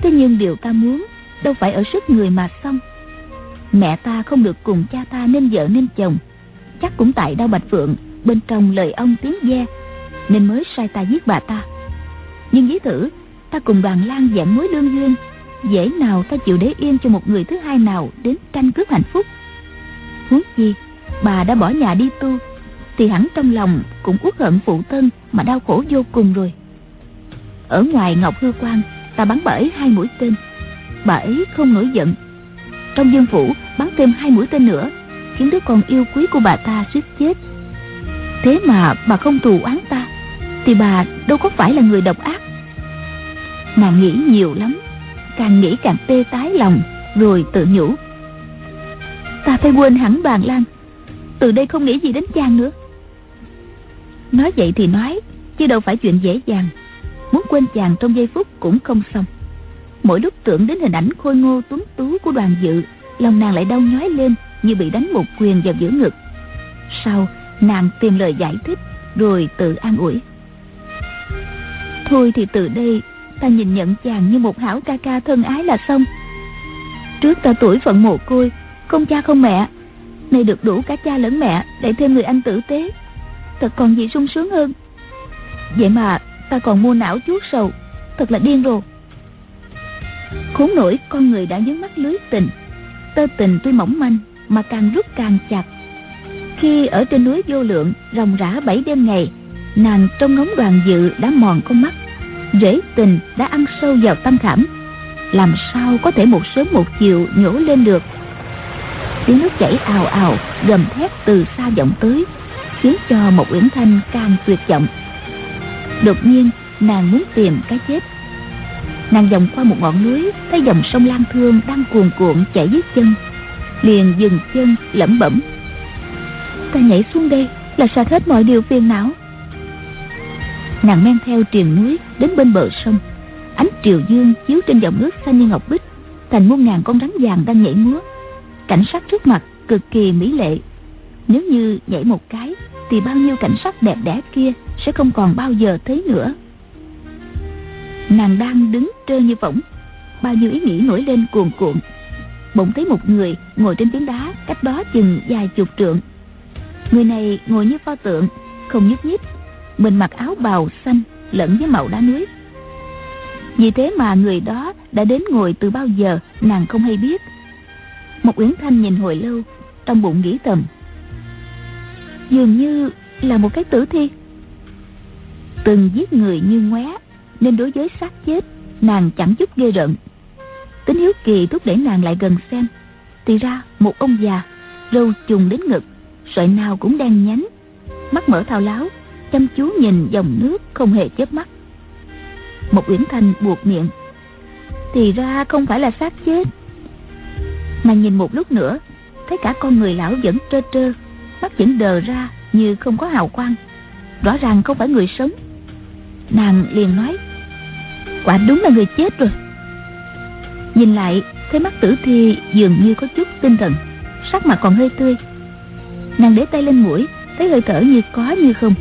[SPEAKER 3] Thế nhưng điều ta muốn đâu phải ở sức người mà xong. Mẹ ta không được cùng cha ta nên vợ nên chồng, chắc cũng tại đau bạch phượng, bên trong lời ông tiếng ve, nên mới sai ta giết bà ta. Nhưng ví thử, ta cùng đoàn lan dạng mối lương duyên dễ nào ta chịu để yên cho một người thứ hai nào đến tranh cướp hạnh phúc? Huống chi, bà đã bỏ nhà đi tu, thì hẳn trong lòng cũng uất hận phụ thân mà đau khổ vô cùng rồi. Ở ngoài ngọc hư quan ta bắn bà ấy hai mũi tên. Bà ấy không nổi giận. Trong dương phủ, bắn thêm hai mũi tên nữa, khiến đứa con yêu quý của bà ta suýt chết. Thế mà bà không thù oán ta, thì bà đâu có phải là người độc ác. Nàng nghĩ nhiều lắm càng nghĩ càng tê tái lòng, rồi tự nhủ. Ta phải quên hẳn bàn lan từ đây không nghĩ gì đến chàng nữa. Nói vậy thì nói, chứ đâu phải chuyện dễ dàng. Muốn quên chàng trong giây phút cũng không xong. Mỗi lúc tưởng đến hình ảnh khôi ngô tuấn tú của đoàn dự, Lòng nàng lại đau nhói lên Như bị đánh một quyền vào giữa ngực. Sau, nàng tìm lời giải thích, Rồi tự an ủi. Thôi thì từ đây Ta nhìn nhận chàng như một hảo ca ca thân ái là xong. Trước ta tuổi phận mồ côi, Không cha không mẹ, Nay được đủ cả cha lẫn mẹ Để thêm người anh tử tế. Thật còn gì sung sướng hơn? Vậy mà ta còn mua não chuốt sầu, Thật là điên rồi Khốn nổi, con người đã dướng mắt lưới tình. Tơ tình tuy mỏng manh, Mà càng rút càng chặt. Khi ở trên núi vô lượng, Ròng rã bảy đêm ngày, Nàng trong ngóng đoàn dự đã mòn con mắt. Rễ tình đã ăn sâu vào tâm khảm. Làm sao có thể một sớm một chiều nhổ lên được? Tiếng nước chảy ào ào, Gầm thét từ xa vọng tới, Khiến cho một Uyển Thanh càng tuyệt vọng. Đột nhiên, nàng muốn tìm cái chết. Nàng vòng qua một ngọn núi, thấy dòng sông Lan Thương đang cuồn cuộn chảy dưới chân, liền dừng chân lẩm bẩm. Ta nhảy xuống đây, là sạch hết mọi điều phiền não nàng men theo triền núi đến bên bờ sông. Ánh triều dương chiếu trên dòng nước xanh như ngọc bích, thành muôn ngàn con rắn vàng đang nhảy múa. Cảnh sắc trước mặt cực kỳ mỹ lệ. Nếu như nhảy một cái, thì bao nhiêu cảnh sắc đẹp đẽ kia sẽ không còn bao giờ thấy nữa. Nàng đang đứng trơ như võng, bao nhiêu ý nghĩ nổi lên cuồn cuộn. Bỗng thấy một người ngồi trên phiến đá cách đó chừng vài chục trượng. Người này ngồi như pho tượng, không nhúc nhích mình mặc áo bào xanh lẫn với màu đá núi. Vì thế mà người đó đã đến ngồi từ bao giờ, nàng không hay biết. Một uyển thanh nhìn hồi lâu, trong bụng nghĩ thầm. Dường như là một cái tử thi. Từng giết người như ngoé, nên đối với xác chết, nàng chẳng chút ghê rợn. Tính hiếu kỳ thúc đẩy nàng lại gần xem. Thì ra, một ông già, râu trùng đến ngực, sợi nào cũng đen nhánh, mắt mở thao láo chăm chú nhìn dòng nước không hề chớp mắt. Một uyển thanh buộc miệng. Thì ra không phải là xác chết. Nàng nhìn một lúc nữa, thấy cả con người lão vẫn trơ trơ, mắt vẫn đờ ra như không có hào quang. Rõ ràng không phải người sống. Nàng liền nói, quả đúng là người chết rồi. Nhìn lại, thấy mắt tử thi dường như có chút tinh thần, sắc mặt còn hơi tươi. Nàng để tay lên mũi, thấy hơi thở như có như không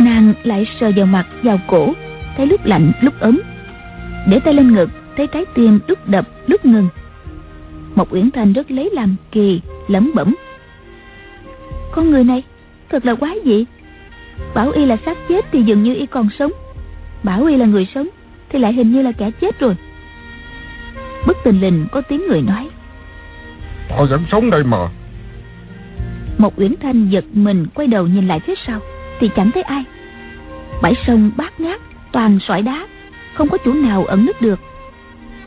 [SPEAKER 3] nàng lại sờ vào mặt vào cổ thấy lúc lạnh lúc ấm. Để tay lên ngực thấy trái tim lúc đập lúc ngừng. Một uyển thanh rất lấy làm kỳ lẩm bẩm. Con người này thật là quá dị. Bảo y là xác chết thì dường như y còn sống. Bảo y là người sống thì lại hình như là kẻ chết rồi. Bất tình lình có tiếng người nói.
[SPEAKER 5] Họ vẫn sống đây mà.
[SPEAKER 3] Một uyển thanh giật mình quay đầu nhìn lại phía sau thì chẳng thấy ai. Bãi sông bát ngát, toàn sỏi đá, không có chỗ nào ẩn nấp được.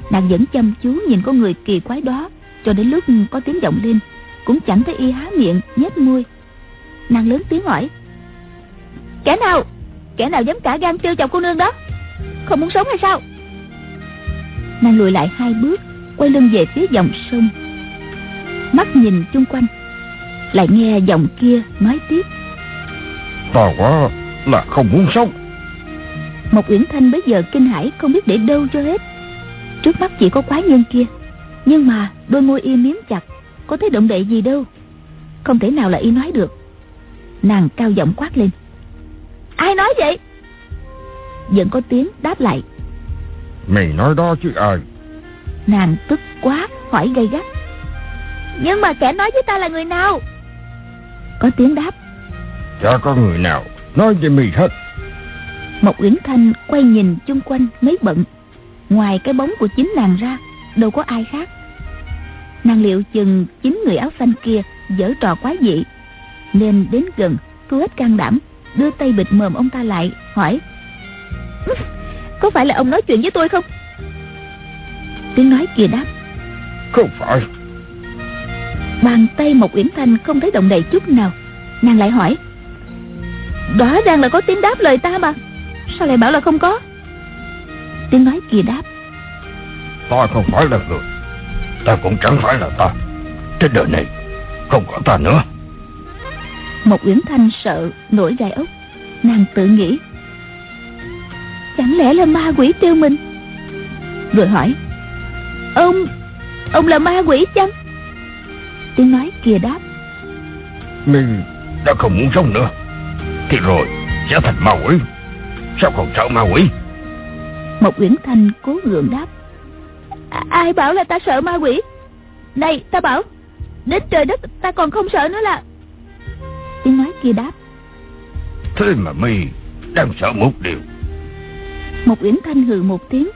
[SPEAKER 3] Nàng vẫn chăm chú nhìn con người kỳ quái đó, cho đến lúc có tiếng vọng lên, cũng chẳng thấy y há miệng, nhếch môi. Nàng lớn tiếng hỏi, kẻ nào? Kẻ nào dám cả gan trêu chọc cô nương đó? Không muốn sống hay sao? Nàng lùi lại hai bước, quay lưng về phía dòng sông. Mắt nhìn chung quanh, lại nghe giọng kia nói tiếp
[SPEAKER 5] ta quá là không muốn sống.
[SPEAKER 3] Một uyển thanh bây giờ kinh hãi không biết để đâu cho hết. Trước mắt chỉ có quái nhân kia nhưng mà đôi môi y miếm chặt có thấy động đậy gì đâu. Không thể nào là y nói được. Nàng cao giọng quát lên. Ai nói vậy? Vẫn có tiếng đáp lại.
[SPEAKER 5] Mày nói đó chứ ai?
[SPEAKER 3] Nàng tức quá hỏi gay gắt. Nhưng mà kẻ nói với ta là người nào? Có tiếng đáp
[SPEAKER 5] chả có người nào nói với mày hết.
[SPEAKER 3] Một uyển thanh quay nhìn chung quanh mấy bận. Ngoài cái bóng của chính nàng ra đâu có ai khác. Nàng liệu chừng chính người áo xanh kia dở trò quá dị nên đến gần thu hết can đảm đưa tay bịt mồm ông ta lại hỏi có phải là ông nói chuyện với tôi không? Tiếng nói kia đáp
[SPEAKER 5] không phải.
[SPEAKER 3] Bàn tay một uyển thanh không thấy động đậy chút nào. Nàng lại hỏi rõ ràng là có tiếng đáp lời ta mà. Sao lại bảo là không có? Tiếng nói kia đáp.
[SPEAKER 5] Ta không phải là người. Ta cũng chẳng phải là ta. Trên đời này không có ta nữa.
[SPEAKER 3] Một uyển thanh sợ nổi gai ốc. Nàng tự nghĩ chẳng lẽ là ma quỷ tiêu mình? Rồi hỏi Ông Ông là ma quỷ chăng? Tiếng nói kia đáp
[SPEAKER 4] mình đã không muốn sống nữa Thì rồi sẽ thành ma quỷ. Sao còn sợ ma quỷ?
[SPEAKER 3] Một Uyển Thanh cố gượng đáp. À, Ai bảo là ta sợ ma quỷ? Này ta bảo Đến trời đất ta còn không sợ nữa là. Tiếng nói kia đáp.
[SPEAKER 4] Thế mà mi đang sợ một điều.
[SPEAKER 3] Một Uyển Thanh hừ một tiếng.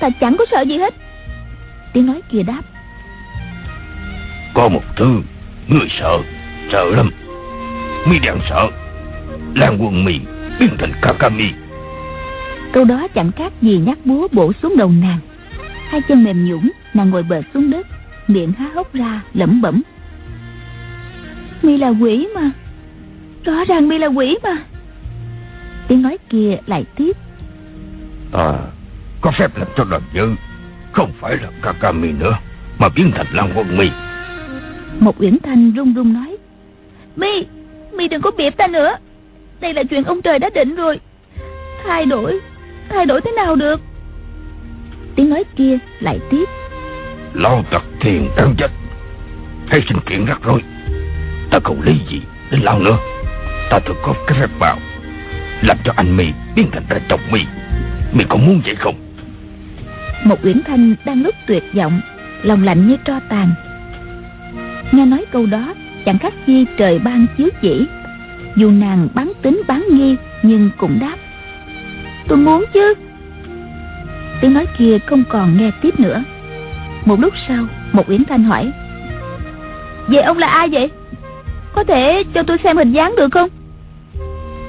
[SPEAKER 3] Ta chẳng có sợ gì hết. Tiếng nói kia đáp.
[SPEAKER 4] Có một thứ Người sợ Sợ lắm. Mi đang sợ Lan quân mi biến thành Kakami.
[SPEAKER 3] Câu đó chẳng khác gì nhát búa bổ xuống đầu nàng. Hai chân mềm nhũn Nàng ngồi bệt xuống đất Miệng há hốc ra lẩm bẩm. Mi là quỷ mà. Rõ ràng Mi là quỷ mà. Tiếng nói kia lại tiếp.
[SPEAKER 4] À Có phép làm cho đoàn dư Không phải là Kakami nữa Mà biến thành Lan quân mi
[SPEAKER 3] Một Uyển Thanh run run nói Mi Mi đừng có biệp ta nữa Đây là chuyện ông trời đã định rồi. Thay đổi Thay đổi thế nào được? Tiếng nói kia lại tiếp.
[SPEAKER 4] Lao tặc thiền đáng chết. Hay sinh kiện rắc rối. Ta không lý gì đến lao nữa. Ta thực có cái phép bảo Làm cho anh mi biến thành ra chồng mi. Mi có muốn vậy không?
[SPEAKER 3] Một Uyển Thanh đang lúc tuyệt vọng Lòng lạnh như tro tàn. Nghe nói câu đó Chẳng khác chi trời ban chiếu chỉ Dù nàng bán tính bán nghi Nhưng cũng đáp. Tôi muốn chứ. Tiếng nói kia không còn nghe tiếp nữa. Một lúc sau Một Uyển Thanh hỏi. Vậy ông là ai vậy? Có thể cho tôi xem hình dáng được không?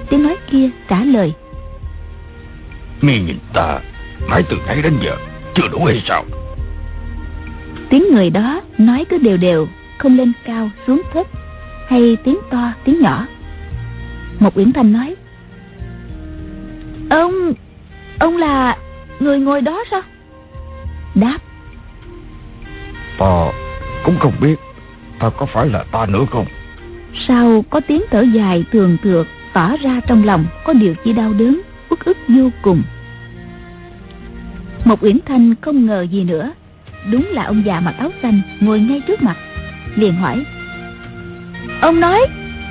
[SPEAKER 3] Tiếng nói kia trả lời.
[SPEAKER 4] Mi nhìn ta Mãi từ nãy đến giờ Chưa đủ hay sao?
[SPEAKER 3] Tiếng người đó nói cứ đều đều Không lên cao xuống thấp Hay tiếng to tiếng nhỏ Một Uyển Thanh nói. Ông Ông là người ngồi đó sao? Đáp.
[SPEAKER 4] Ta cũng không biết Ta có phải là ta nữa không?
[SPEAKER 3] Sau có tiếng thở dài thường thượt Tỏ ra trong lòng có điều chi đau đớn Uất ức vô cùng. Một Uyển Thanh không ngờ gì nữa. Đúng là ông già mặc áo xanh Ngồi ngay trước mặt Liền hỏi. Ông nói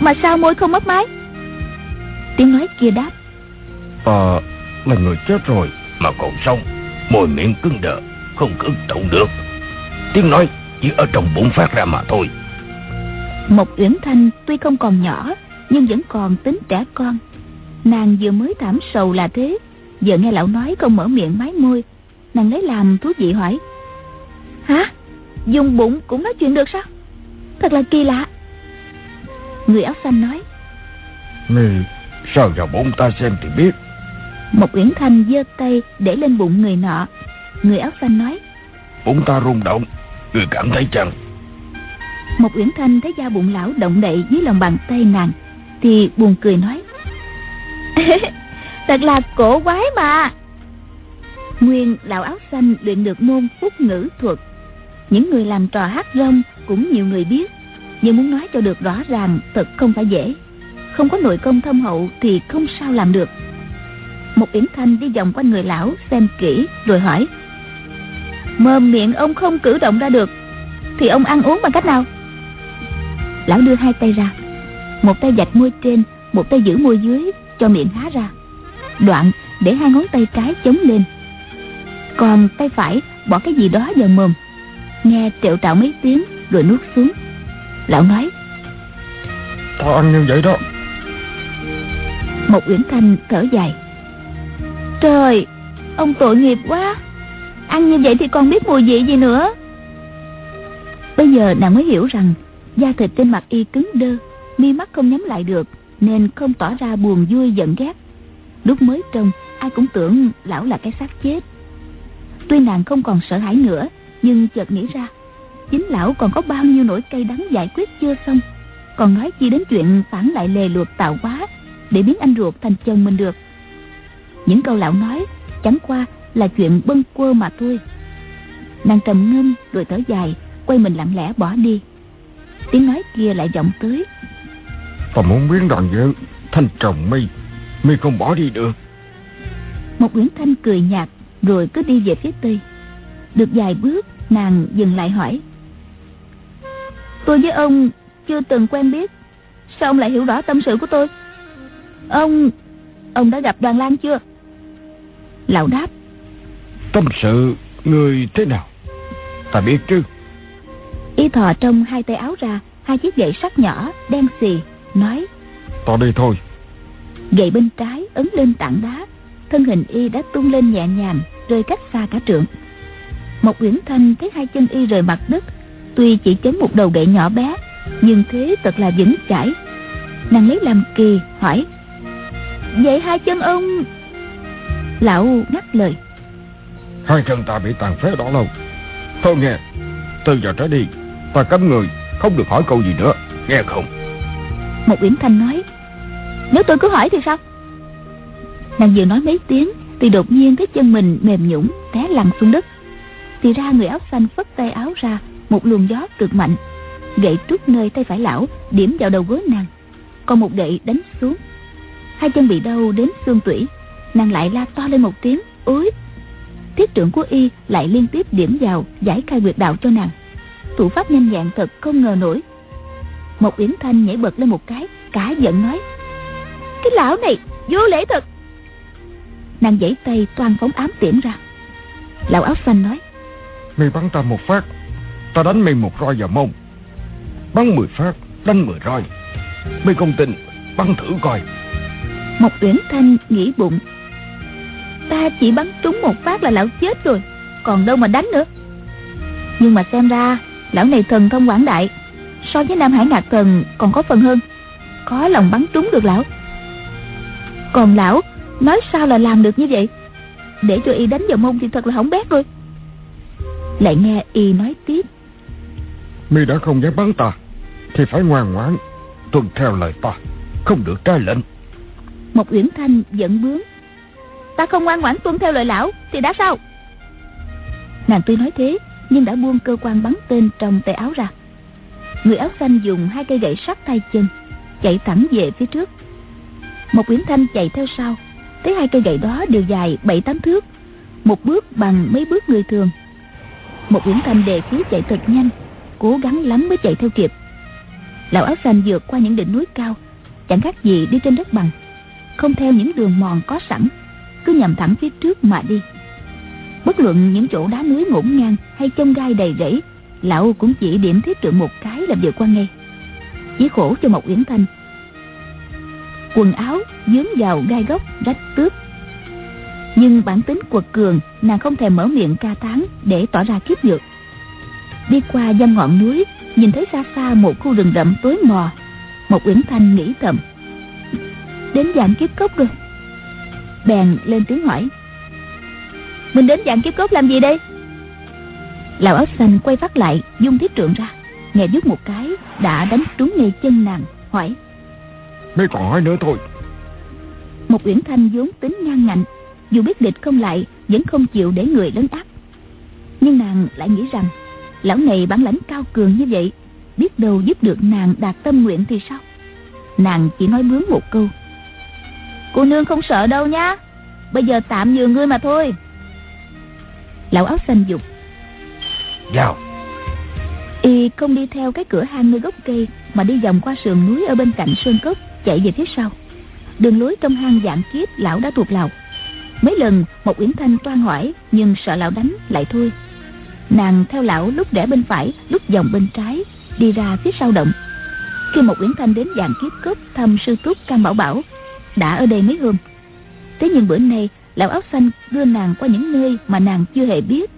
[SPEAKER 3] Mà sao môi không mất mái Tiếng nói kia đáp.
[SPEAKER 4] Ta là người chết rồi Mà còn sống. Môi miệng cứng đờ Không cử động được. Tiếng nói chỉ ở trong bụng phát ra mà thôi.
[SPEAKER 3] Một Uyển Thanh tuy không còn nhỏ Nhưng vẫn còn tính trẻ con. Nàng vừa mới thảm sầu là thế Giờ nghe lão nói không mở miệng mái môi. Nàng lấy làm thú vị hỏi. Hả? Dùng bụng cũng nói chuyện được sao? Thật là kỳ lạ. Người áo xanh nói.
[SPEAKER 4] Mi Sờ vào bụng ta xem thì biết?
[SPEAKER 3] Một Uyển Thanh giơ tay để lên bụng người nọ. Người áo xanh nói
[SPEAKER 4] Bụng ta rung động Người cảm thấy chăng?
[SPEAKER 3] Một Uyển Thanh thấy da bụng lão động đậy dưới lòng bàn tay nàng Thì buồn cười nói Thật là cổ quái mà. Nguyên lão áo xanh luyện được môn phúc ngữ thuật. Những người làm trò hát rong cũng nhiều người biết Nhưng muốn nói cho được rõ ràng thật không phải dễ không có nội công thâm hậu thì không sao làm được. Một yển thanh đi vòng quanh người lão, xem kỹ, rồi hỏi. Mồm miệng ông không cử động ra được, Thì ông ăn uống bằng cách nào? Lão đưa hai tay ra. Một tay dạch môi trên, Một tay giữ môi dưới, cho miệng há ra. Đoạn để hai ngón tay trái chống lên. Còn tay phải bỏ cái gì đó vào mồm. Nghe triệu trạo mấy tiếng, rồi nuốt xuống. Lão nói.
[SPEAKER 4] Ta ăn như vậy đó.
[SPEAKER 3] Một Uyển Thanh thở dài. Trời, Ông tội nghiệp quá. Ăn như vậy thì còn biết mùi vị gì nữa? Bây giờ nàng mới hiểu rằng Da thịt trên mặt y cứng đơ, Mi mắt không nhắm lại được, Nên không tỏ ra buồn vui giận ghét. Lúc mới trông, Ai cũng tưởng lão là cái xác chết. Tuy nàng không còn sợ hãi nữa, Nhưng chợt nghĩ ra, Chính lão còn có bao nhiêu nỗi cay đắng giải quyết chưa xong. Còn nói chi đến chuyện phản lại lề luật tạo quá để biến anh ruột thành chồng mình được. Những câu lão nói Chẳng qua là chuyện bâng quơ mà thôi. Nàng trầm ngâm rồi thở dài Quay mình lặng lẽ bỏ đi. Tiếng nói kia lại vọng tới.
[SPEAKER 4] Ta muốn biến đoàn dự Thành chồng mi Mi không bỏ đi được.
[SPEAKER 3] Một Nguyễn Thanh cười nhạt rồi cứ đi về phía tây. Được vài bước nàng dừng lại hỏi. Tôi với ông chưa từng quen biết sao ông lại hiểu rõ tâm sự của tôi ông ông đã gặp đoàn lan chưa? Lão đáp.
[SPEAKER 5] Tâm sự người thế nào? Ta biết chứ.
[SPEAKER 3] Y thò trong hai tay áo ra hai chiếc gậy sắt nhỏ đen xì nói.
[SPEAKER 5] Ta đi thôi.
[SPEAKER 3] Gậy bên trái ấn lên tảng đá thân hình y đã tung lên nhẹ nhàng rơi cách xa cả trượng. Một uyển thanh thấy hai chân y rời mặt đất tuy chỉ chấn một đầu gậy nhỏ bé nhưng thế thật là vững chãi. Nàng lấy làm kỳ hỏi vậy hai chân ông lão ngắt lời.
[SPEAKER 5] Hai chân ta bị tàn phế đó lâu. Thôi nghe từ giờ trở đi ta cấm người không được hỏi câu gì nữa. Nghe không?
[SPEAKER 3] Một uyển thanh nói nếu tôi cứ hỏi thì sao? Nàng vừa nói mấy tiếng thì đột nhiên thấy chân mình mềm nhũng té lăn xuống đất. Thì ra người áo xanh phất tay áo ra một luồng gió cực mạnh gậy trút nơi tay phải lão điểm vào đầu gối nàng. Còn một gậy đánh xuống hai chân bị đau đến xương tủy. Nàng lại la to lên một tiếng, ối! Thiết trưởng của y lại liên tiếp điểm vào, giải khai quyệt đạo cho nàng. Thủ pháp nhanh nhẹn thật không ngờ nổi. Một yến thanh nhảy bật lên một cái, cả giận nói, cái lão này, vô lễ thật! Nàng giãy tay toàn phóng ám tiễn ra. Lão áo xanh nói
[SPEAKER 5] mày bắn ta một phát, ta đánh mày một roi vào mông. Bắn mười phát, đánh mười roi. Mày không tin, bắn thử coi
[SPEAKER 3] một Uyển thanh nghĩ bụng. Ta chỉ bắn trúng một phát là lão chết rồi, còn đâu mà đánh nữa. Nhưng mà xem ra, lão này thần thông quảng đại, so với nam hải ngạc thần còn có phần hơn. Có lòng bắn trúng được lão. Còn lão, nói sao là làm được như vậy? Để cho y đánh vào mông thì thật là hỏng bét rồi. Lại nghe y nói tiếp.
[SPEAKER 5] Mi đã không dám bắn ta, thì phải ngoan ngoãn tuân theo lời ta, không được trái lệnh
[SPEAKER 3] một uyển thanh giận bướng. Ta không ngoan ngoãn tuân theo lời lão, thì đã sao? Nàng tuy nói thế, nhưng đã buông cơ quan bắn tên trong tay áo ra. Người áo xanh dùng hai cây gậy sắt tay chân, chạy thẳng về phía trước. Một uyển thanh chạy theo sau, thấy hai cây gậy đó đều dài bảy tám thước, một bước bằng mấy bước người thường. Một uyển thanh đề khí chạy thật nhanh, cố gắng lắm mới chạy theo kịp. Lão áo xanh vượt qua những đỉnh núi cao, chẳng khác gì đi trên đất bằng không theo những đường mòn có sẵn, cứ nhằm thẳng phía trước mà đi. Bất luận những chỗ đá núi ngổn ngang hay chông gai đầy rẫy, lão cũng chỉ điểm thiết trượng một cái là vượt qua ngay. Chỉ khổ cho một uyển thanh. Quần áo, dướng vào gai gốc rách tước. Nhưng bản tính quật cường, nàng không thèm mở miệng ca tán để tỏ ra kiếp nhược. Đi qua dăm ngọn núi, nhìn thấy xa xa một khu rừng rậm tối mò. Một uyển thanh nghĩ thầm đến dạng kiếp cốc rồi. Bèn lên tiếng hỏi mình đến dạng kiếp cốc làm gì đây? Lão áo xanh quay phát lại dung thiết trượng ra nghe đứt một cái đã đánh trúng ngay chân nàng hỏi
[SPEAKER 5] mấy còn hỏi nữa thôi.
[SPEAKER 3] Một uyển thanh vốn tính ngang ngạnh dù biết địch không lại vẫn không chịu để người lấn áp nhưng nàng lại nghĩ rằng lão này bản lãnh cao cường như vậy biết đâu giúp được nàng đạt tâm nguyện thì sao? Nàng chỉ nói bướng một câu cô nương không sợ đâu nhá. Bây giờ tạm nhường ngươi mà thôi. Lão áo xanh dục.
[SPEAKER 5] Vào.
[SPEAKER 3] Y không đi theo cái cửa hang nơi gốc cây mà đi vòng qua sườn núi ở bên cạnh sơn cốc chạy về phía sau. Đường lối trong hang dạng kiếp lão đã thuộc lòng mấy lần một uyển thanh toan hỏi nhưng sợ lão đánh lại thôi. Nàng theo lão lúc rẽ bên phải lúc vòng bên trái đi ra phía sau động. Khi một uyển thanh đến dạng kiếp cốc thăm sư túc cam bảo bảo đã ở đây mấy hôm thế nhưng bữa nay, lão áo xanh đưa nàng qua những nơi mà nàng chưa hề biết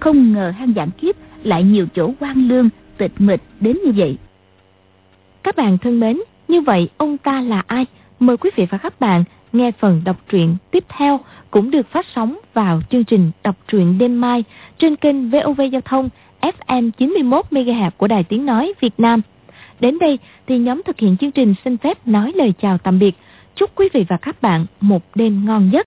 [SPEAKER 3] không ngờ hang dạng kiếp lại nhiều chỗ quan lương, tịch mịch đến như vậy
[SPEAKER 1] các bạn thân mến, như vậy ông ta là ai mời quý vị và các bạn nghe phần đọc truyện tiếp theo cũng được phát sóng vào chương trình đọc truyện đêm mai trên kênh VOV Giao thông FM 91 MHz của Đài Tiếng nói Việt Nam. Đến đây thì nhóm thực hiện chương trình xin phép nói lời chào tạm biệt. Chúc quý vị và các bạn một đêm ngon giấc.